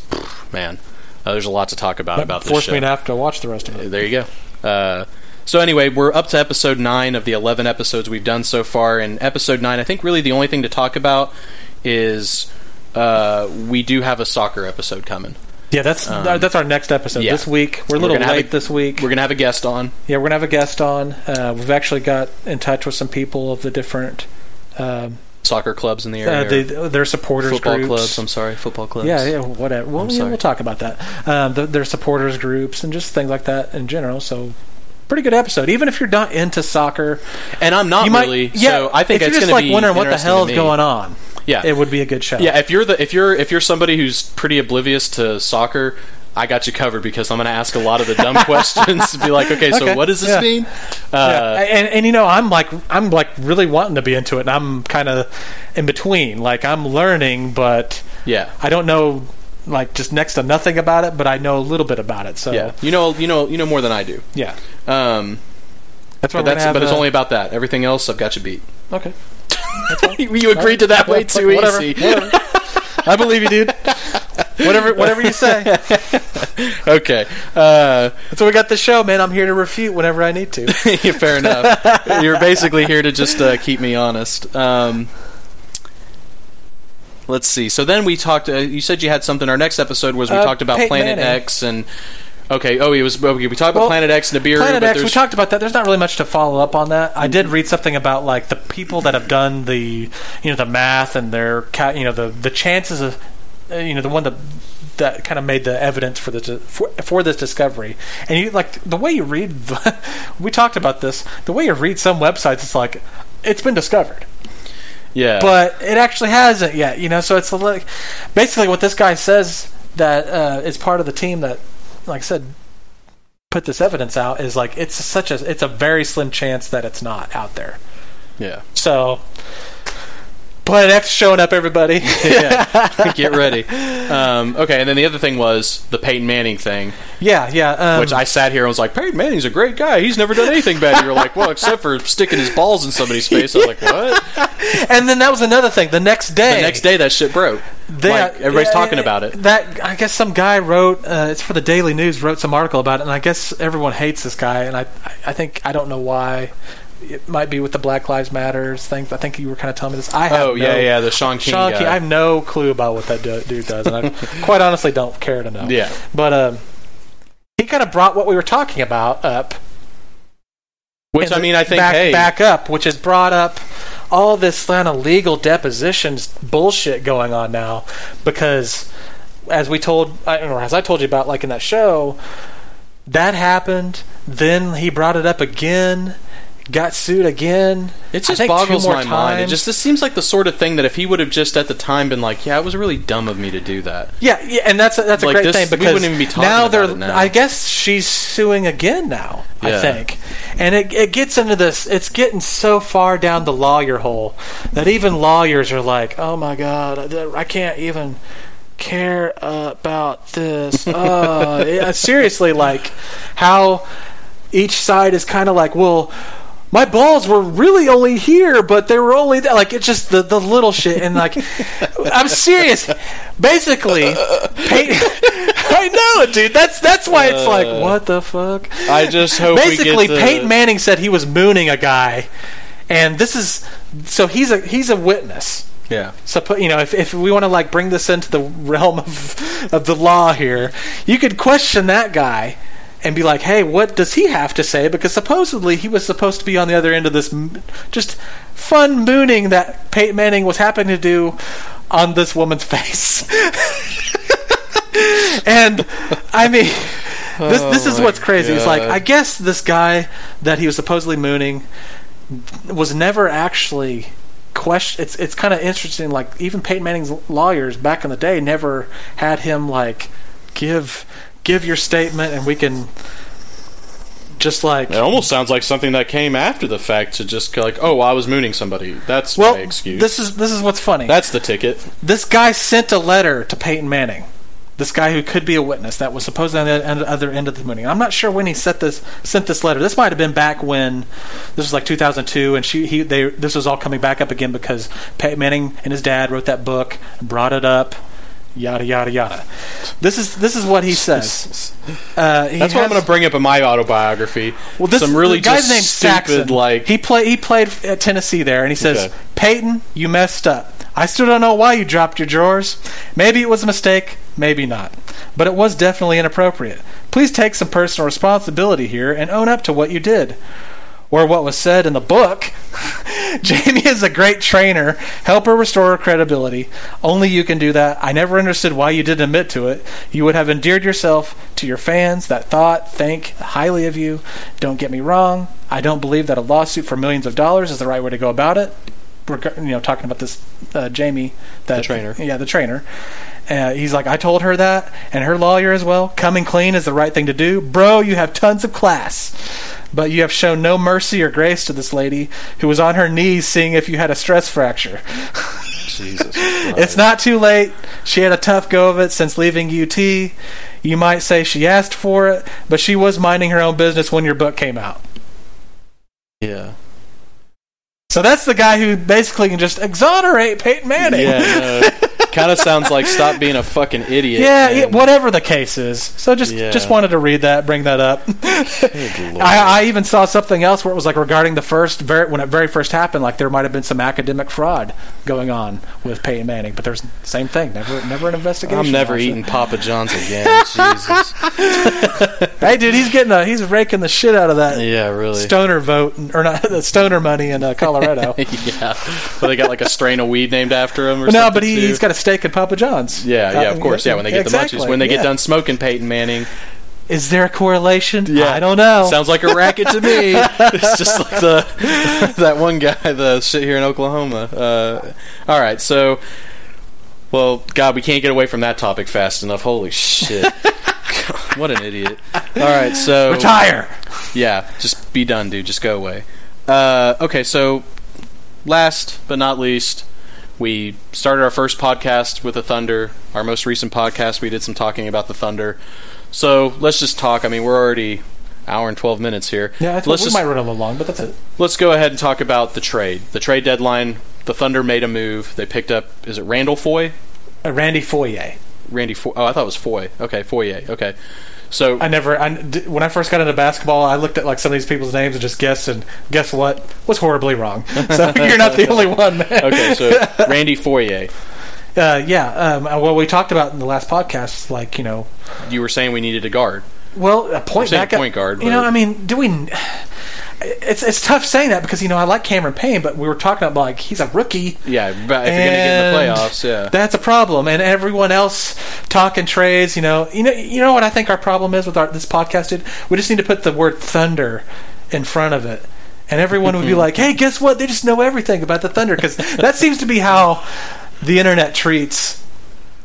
man, uh, there's a lot to talk about about this forced show. me to have to watch the rest of it. There you go. Uh, so anyway, we're up to episode nine of the eleven episodes we've done so far. And episode nine, I think really the only thing to talk about is uh, we do have a soccer episode coming. Yeah, that's Um, that's our next episode yeah. this week. We're a little late a- this week. We're gonna have a guest on. Yeah, we're gonna have a guest on. Uh, we've actually got in touch with some people of the different um, Soccer clubs in the uh, area. the, their supporters football groups. clubs. I'm sorry, football clubs. Yeah, yeah, whatever. Well, yeah, we'll talk about that. Um, the, their supporters groups and just things like that in general. So, pretty good episode. Even if you're not into soccer, And I'm not you might. really. yeah, so I think if it's you're just like wondering what the hell is going on, Yeah, it would be a good show. yeah. If you're the if you're if you're somebody who's pretty oblivious to soccer, I got you covered because I'm going to ask a lot of the dumb questions to be like, okay, so Okay, what does this yeah. mean? Yeah, Uh, and and you know I'm like I'm like really wanting to be into it, and I'm kind of in between. Like I'm learning, but yeah. I don't know like just next to nothing about it, but I know a little bit about it. So Yeah, you know, you know, you know more than I do. yeah. Um, that's what but that's but it's uh, only about that. Everything else, I've got you beat. okay. you agreed to that way too Whatever, easy. whatever. I believe you, dude. Whatever, whatever you say. okay, uh, what we got the show, man. I'm here to refute whenever I need to. fair enough. You're basically here to just uh, keep me honest. Um, let's see. So then we talked. Uh, you said you had something. Our next episode was we Uh, talked about Peyton Planet Manning. X and. Okay. Oh, it was. Okay, we talked about Well, Planet X and Nibiru. Planet but X, we talked about that. There's not really much to follow up on that. I did read something about like the people that have done the, you know, the math and their, ca- you know, the the chances of, uh, you know, the one that that kind of made the evidence for this for, for this discovery. And you like the way you read. we talked about this. The way you read some websites, it's like it's been discovered. yeah. but it actually hasn't yet. You know, so it's like basically what this guy says that uh, is part of the team that, like I said, put this evidence out is like it's such a it's a very slim chance that it's not out there. yeah. So. Planet X showing up, everybody. yeah. Get ready. Um, okay, and then the other thing was the Peyton Manning thing, yeah, yeah. Um, which I sat here and was like, Peyton Manning's a great guy. He's never done anything bad. You're like, well, except for sticking his balls in somebody's face. I was like, what? and then that was another thing. The next day, The next day, that shit broke. They- like, everybody's yeah, talking about it. That I guess some guy wrote. Uh, it's for the Daily News. Wrote some article about it, and I guess everyone hates this guy. And I, I think I don't know why. It might be with the Black Lives Matters thing. I think you were kind of telling me this. I have Oh, yeah, no- yeah, the Shaun King Shaun. King, I have no clue about what that dude does, and I quite honestly don't care to know. Yeah. But um, he kind of brought what we were talking about up. Which, I mean, I think, back, hey. back up, which has brought up all this kind of legal depositions bullshit going on now, because as we told, or as I told you about, like in that show, that happened. Then he brought it up again, got sued again. It just boggles my mind. It just this seems like the sort of thing that if he would have just at the time been like, "Yeah, it was really dumb of me to do that." Yeah, yeah, and that's a, that's a great this- thing we because wouldn't even be talking now about they're. it now. I guess she's suing again now. Yeah. I think, and it it gets into this. It's getting so far down the lawyer hole that even lawyers are like, "Oh my god, I, I can't even." care about this uh yeah, seriously like how each side is kind of like well my balls were really only here, but they were only there. like it's just the, the little shit and like I'm serious. Basically, Peyton, I know dude. That's that's why it's like Uh, what the fuck. I just hope Basically, we get the, Peyton Manning said he was mooning a guy, and this is so he's a he's a witness. Yeah. So put you know if, if we want to like bring this into the realm of of the law here, you could question that guy and be like, hey, what does he have to say? Because supposedly he was supposed to be on the other end of this m- just fun mooning that Peyton Manning was happening to do on this woman's face. and I mean, this this is Oh what's crazy. It's like I guess this guy that he was supposedly mooning was never actually question. It's it's kind of interesting. Like even Peyton Manning's lawyers back in the day never had him like give give your statement, and we can just like It almost sounds like something that came after the fact to just like, oh, I was mooning somebody. That's well. my excuse. This is this is what's funny. That's the ticket. this guy sent a letter to Peyton Manning. This guy who could be a witness that was supposedly on the end- other end of the mooning. I'm not sure when he sent this sent this letter. This might have been back when this was like 2002, and she he they this was all coming back up again because Peyton Manning and his dad wrote that book, brought it up, yada yada yada. This is this is what he says. Uh, he That's what I'm going to bring up in my autobiography. well, this some really the guy's just named stupid Saxon. like he play he played at Tennessee there, and he says, Okay. "Peyton, you messed up. I still don't know why you dropped your drawers. Maybe it was a mistake, maybe not, but it was definitely inappropriate. Please take some personal responsibility here and own up to what you did." Or what was said in the book. Jamie is a great trainer. Help her restore her credibility. Only you can do that. I never understood why you didn't admit to it. You would have endeared yourself to your fans that thought, think highly of you. Don't get me wrong. I don't believe that a lawsuit for millions of dollars is the right way to go about it. You know, talking about this uh, Jamie, that, The trainer. Yeah, the trainer. Uh, he's like, I told her that, and her lawyer as well. Coming clean is the right thing to do, bro. You have tons of class, but you have shown no mercy or grace to this lady who was on her knees seeing if you had a stress fracture. Jesus. It's not too late. She had a tough go of it since leaving UT. You might say she asked for it, but she was minding her own business when your book came out. yeah. So that's the guy who basically can just exonerate Peyton Manning. Yeah. Kind of sounds like stop being a fucking idiot. Yeah, whatever the case is. So just Yeah. just wanted to read that, bring that up. I, I even saw something else where it was like regarding the first very, when it very first happened, like there might have been some academic fraud going on with Peyton Manning, but there's same thing, never never an investigation. I'm never on it. eating Papa John's again. Jesus. Hey, dude, he's getting a, he's raking the shit out of that Yeah, really. stoner vote or not the stoner money in uh, Colorado. yeah. But they got like a strain of weed named after him or no, something. but he, he's got a stake in Papa John's. Yeah, yeah, Uh, of course. Yeah, when they get the exactly, munchies. When they yeah. get done smoking Peyton Manning. Is there a correlation? Yeah. I don't know. Sounds like a racket to me. it's just like the that one guy, the shit here in Oklahoma. Uh, all right, so well, God, we can't get away from that topic fast enough. Holy shit! what an idiot. All right, so Retire. yeah, just be done, dude. Just go away. Uh, okay, so last but not least, we started our first podcast with the Thunder. Our most recent podcast, we did some talking about the Thunder. So let's just talk. I mean, we're already hour and twelve minutes here. Yeah, I let's we just might run a little long, but that's it. let's go ahead and talk about the trade. The trade deadline. The Thunder made a move. They picked up. Is it Randall Foy? Uh, Randy Foye. Randy Foy. Oh, I thought it was Foy. Okay, Foye. Okay. So I never. I, when I first got into basketball, I looked at like some of these people's names and just guessed, and guess what? Was horribly wrong. So you're not the only one, man. okay, so Randy Foye. Uh, yeah. Um, well, we talked about in the last podcast, like you know, You were saying we needed a guard. Well, a point back point guard, You know, I mean, do we? It's it's tough saying that because you know I like Cameron Payne, but we were talking about like he's a rookie. Yeah, but if you're going to get in the playoffs, yeah. That's a problem, and everyone else talking trades. You know, you know, you know what I think our problem is with our, this podcast. Dude? We just need to put the word thunder in front of it, and everyone would be like, "Hey, guess what? They just know everything about the thunder." Because that seems to be how the internet treats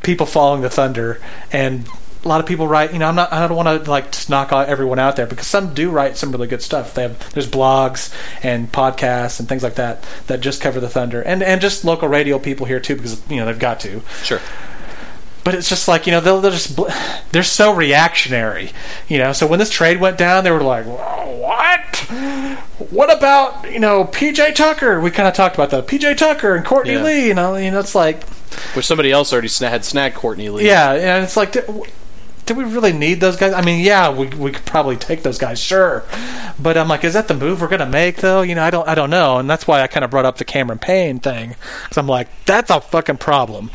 people following the thunder, and a lot of people write. You know, I'm not. I don't want to like just knock everyone out there because some do write some really good stuff. They have there's blogs and podcasts and things like that that just cover the thunder, and and just local radio people here too because you know they've got to. Sure. But it's just like you know they'll, they'll just bl- they're so reactionary, you know. So when this trade went down, they were like, "What? What about you know PJ Tucker?" We kind of talked about that PJ Tucker and Courtney Yeah. Lee. You know, you know, it's like Which somebody else already had snagged Courtney Lee. yeah, and it's like. Do, we really need those guys? I mean, yeah, we, we could probably take those guys, sure, but I'm like, is that the move we're gonna make though? You know, I don't, I don't know, and that's why I kind of brought up the Cameron Payne thing because I'm like, that's a fucking problem.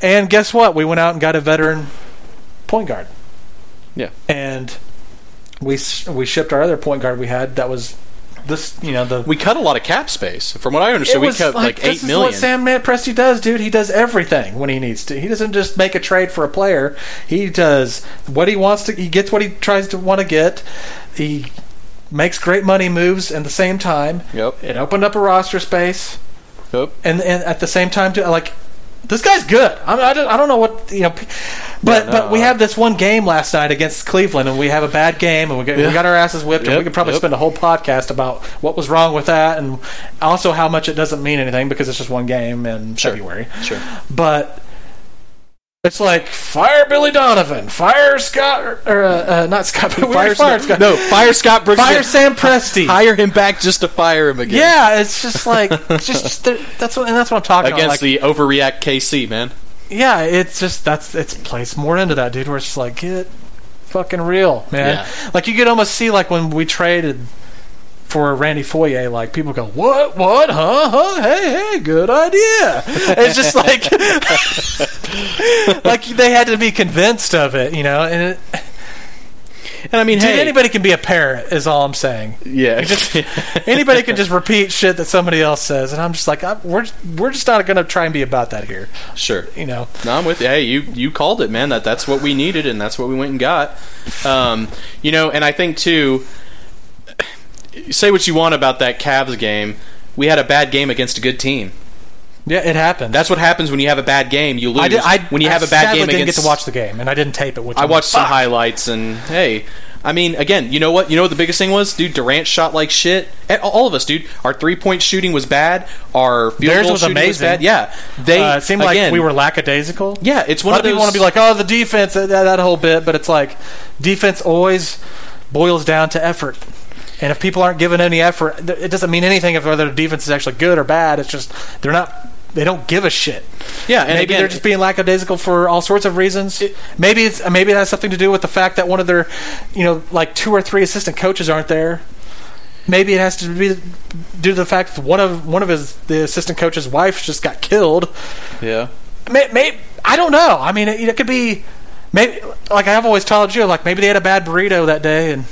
And guess what? We went out and got a veteran point guard Yeah. and we we shipped our other point guard we had that was this you know the We cut a lot of cap space. From what I understand, we cut like, this eight is million. what Sam Presti does, dude. He does everything when he needs to. He doesn't just make a trade for a player. He does what he wants to. He gets what he tries to want to get. He makes great money moves at the same time. Yep. It opened up a roster space. Yep. and, and at the same time, too, like this guy's good. I, mean, I, don't, I don't know what you know, but Yeah, no, but we have this one game last night against Cleveland, and we have a bad game, and we got, we got our asses whipped, and we could probably yep. spend a whole podcast about what was wrong with that, and also how much it doesn't mean anything because it's just one game in Sure. February. Sure. But it's like fire Billy Donovan, fire Scott, or, uh, uh, not Scott, but already fired Scott. No, fire Scott Brooks. fire Sam Presti. Hire him back just to fire him again. Yeah, it's just like just that's what and that's what I'm talking Against about. Like, the overreact KC, man. yeah, it's just that's it's plays more into that dude where it's just like get fucking real, man. Yeah. Like you could almost see like when we traded for Randy Foye, like people go, "What? What? Huh? Huh? Hey, hey, good idea." It's just like, like they had to be convinced of it, you know. And it, And I mean, dude, hey, anybody can be a parrot, is all I'm saying. yeah, just anybody can just repeat shit that somebody else says, and I'm just like, I, we're we're just not going to try and be about that here, sure. you know. No, I'm with you. Hey, you you called it, man. That that's what we needed, and that's what we went and got. Um, you know, and I think too. Say what you want about that Cavs game. We had a bad game against a good team. Yeah, it happened. That's what happens when you have a bad game. You lose. I did. I, when you I have a bad game didn't against. get to watch the game, and I didn't tape it. Which I watched some highlights, and hey, I mean, again, you know what? You know what the biggest thing was, dude. Durant shot like shit. Eh, All of us, dude. Our three point shooting was bad. Our field Theirs goal was shooting was bad. Yeah, they. Uh, it seemed again, like we were lackadaisical. Yeah, it's a one lot of of people those. want to be like, "Oh, the defense," that, that whole bit, but it's like defense always boils down to effort. And if people aren't giving any effort, it doesn't mean anything if whether the defense is actually good or bad. It's just they're not. They don't give a shit. yeah, and maybe again, they're just being lackadaisical for all sorts of reasons. maybe it's maybe it has something to do with the fact that one of their, you know, like two or three assistant coaches aren't there. Maybe it has to be due to the fact that one of one of his the assistant coach's wife just got killed. yeah. May, may, I don't know. I mean, it, it could be maybe like I've always told you, like maybe they had a bad burrito that day and.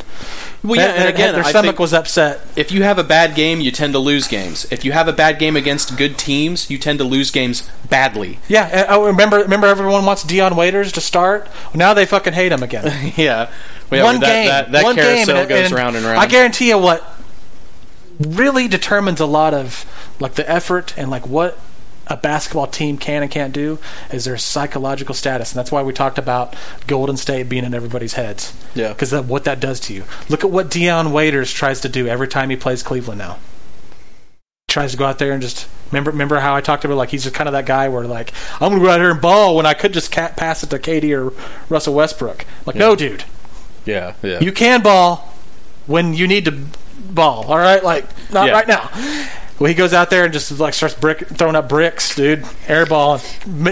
Well, yeah, that- and again, their I stomach think- was upset. if you have a bad game, you tend to lose games. If you have a bad game against good teams, you tend to lose games badly. Yeah, and, oh, remember, remember, everyone wants Dion Waiters to start. Now they fucking hate him again. yeah. Well, yeah, one that, game, That, that one carousel game, and, goes and round and round. I guarantee you, what really determines a lot of like the effort and like what a basketball team can and can't do is their psychological status, and that's why we talked about Golden State being in everybody's heads. Yeah. because what that does to you. Look at what Dion Waiters tries to do every time he plays Cleveland now. He Tries to go out there and just remember remember how I talked about like he's just kind of that guy where like I'm gonna go out here and ball when I could just pass it to Katie or Russell Westbrook. Like no, dude, yeah, yeah. you can ball when you need to ball. All right, like not Yeah. right now. Well, he goes out there and just like starts brick throwing up bricks, dude, airball,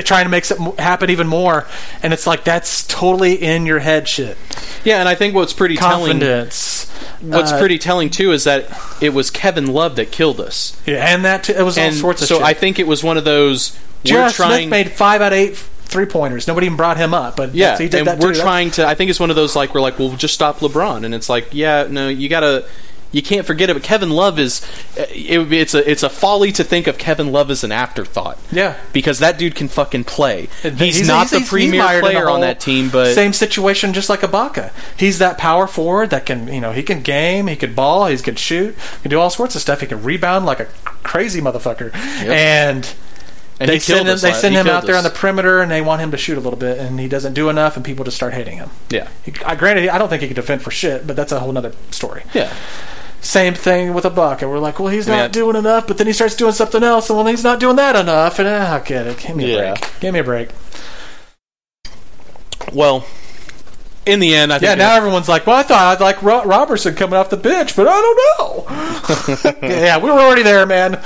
trying to make something happen even more. And it's like that's totally in your head shit. yeah, and I think what's pretty telling. Confidence. What's Uh, pretty telling too is that it was Kevin Love that killed us, Yeah, and that too, it was all sorts of so shit. I think it was one of those. Trying. Smith made five out of eight three pointers. Nobody even brought him up, but yeah, he did and that we're too. trying to. I think it's one of those like we're like, well, just stop LeBron, and it's like, yeah, no, you gotta. You can't forget it. But Kevin Love is. uh, It, it's a it's a folly to think of Kevin Love as an afterthought. Yeah. because that dude can fucking play. He's, he's- not he's- the he's premier in the player on that team, but same situation, just like Ibaka. He's that power forward that can, you know, he can game, he can ball, he can shoot, he can do all sorts of stuff. He can rebound like a crazy motherfucker, and. and they send him. They send he him out there on the perimeter, and they want him to shoot a little bit, and he doesn't do enough, and people just start hating him. yeah, He, I, granted, I don't think he can defend for shit, but that's a whole other story. yeah. Same thing with Ibaka, and we're like, well, he's not I- doing enough, but then he starts doing something else, and well, he's not doing that enough, and uh, get it. Give me a Yeah. break. Give me a break. Well, in the end, I think Yeah, now everyone's like, well, I thought I'd like Ro- Roberson coming off the bench, but I don't know. yeah, we were already there, man.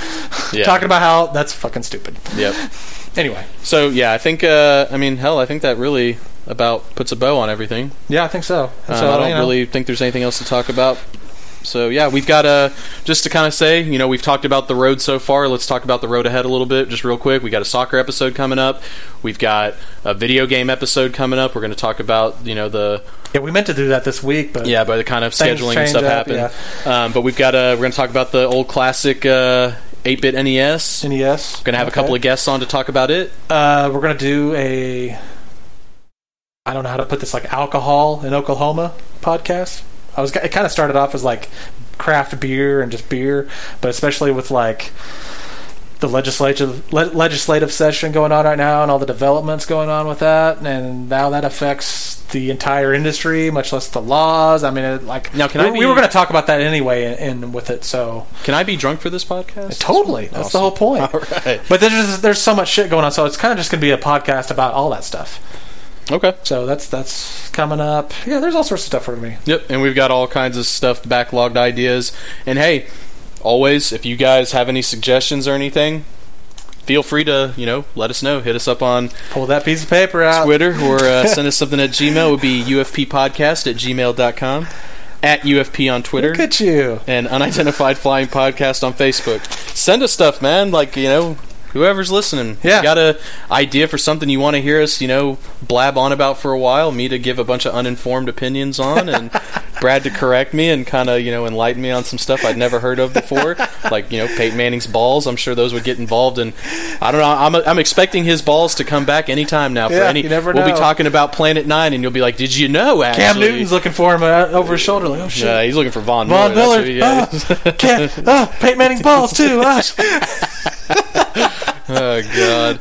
Yeah. Talking about how that's fucking stupid. Yep. Anyway, So yeah, I think. Uh, I mean, hell, I think that really about puts a bow on everything. yeah, I think so. Uh, so I don't you know, really think there's anything else to talk about. So yeah, we've got a just to kind of say, you know, we've talked about the road so far. Let's talk about the road ahead a little bit, just real quick. We got a soccer episode coming up. We've got a video game episode coming up. We're going to talk about, you know, the Yeah, we meant to do that this week, but yeah, but the kind of scheduling and stuff up, happened. Um, but we've got uh, we're going to talk about the old classic uh, 8-bit NES. NES. Going to have a couple of guests on to talk about it. Uh, we're gonna do a. I don't know how to put this like alcohol in Oklahoma podcast. I was it kind of started off as like craft beer and just beer, but especially with like the legislative le- legislative session going on right now and all the developments going on with that, and now that affects the entire industry, much less the laws. I mean, it, like Now, can we, I we were going to talk about that anyway, in, in with it. So Can I be drunk for this podcast? totally, that's the whole point. All right. But there's there's so much shit going on, so it's kind of just going to be a podcast about all that stuff. Okay. So that's that's coming up. Yeah, there's all sorts of stuff for me. Yep, and we've got all kinds of stuff, backlogged ideas. And hey, always, if you guys have any suggestions or anything, feel free to, you know, let us know. Hit us up on Pull that piece of paper out. Twitter or uh, send us something at Gmail. It would be ufppodcast at gmail.com. At UFP on Twitter. Look at you. and Unidentified Flying Podcast on Facebook. Send us stuff, man. Like, you know, whoever's listening. Yeah. You got a idea for something you want to hear us, you know, blab on about for a while, me to give a bunch of uninformed opinions on, and Brad to correct me and kind of, you know, enlighten me on some stuff I'd never heard of before. like, you know, Peyton Manning's balls. I'm sure those would get involved. And I don't know. I'm, I'm expecting his balls to come back anytime now. For Yeah, any, you never We'll be talking about Planet Nine, and you'll be like, did you know, actually? Cam Newton's looking for him uh, over his shoulder, like, oh shit. Yeah, he's looking for Von, Von Miller. Miller. He is. Oh, Cam, oh, Peyton Manning's balls too. Oh. Oh God.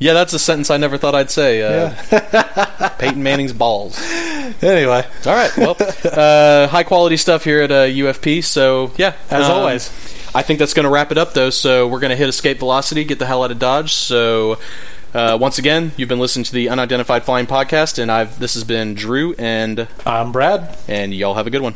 Yeah, that's a sentence I never thought I'd say. Uh, Peyton Manning's balls. anyway, All right. Well, uh, high quality stuff here at uh, UFP. So yeah, as um, always. I think that's going to wrap it up though. So we're going to hit escape velocity, get the hell out of Dodge. So. Uh, once again, you've been listening to the Unidentified Flying Podcast, and I've this has been Drew, and I'm Brad. and y'all have a good one.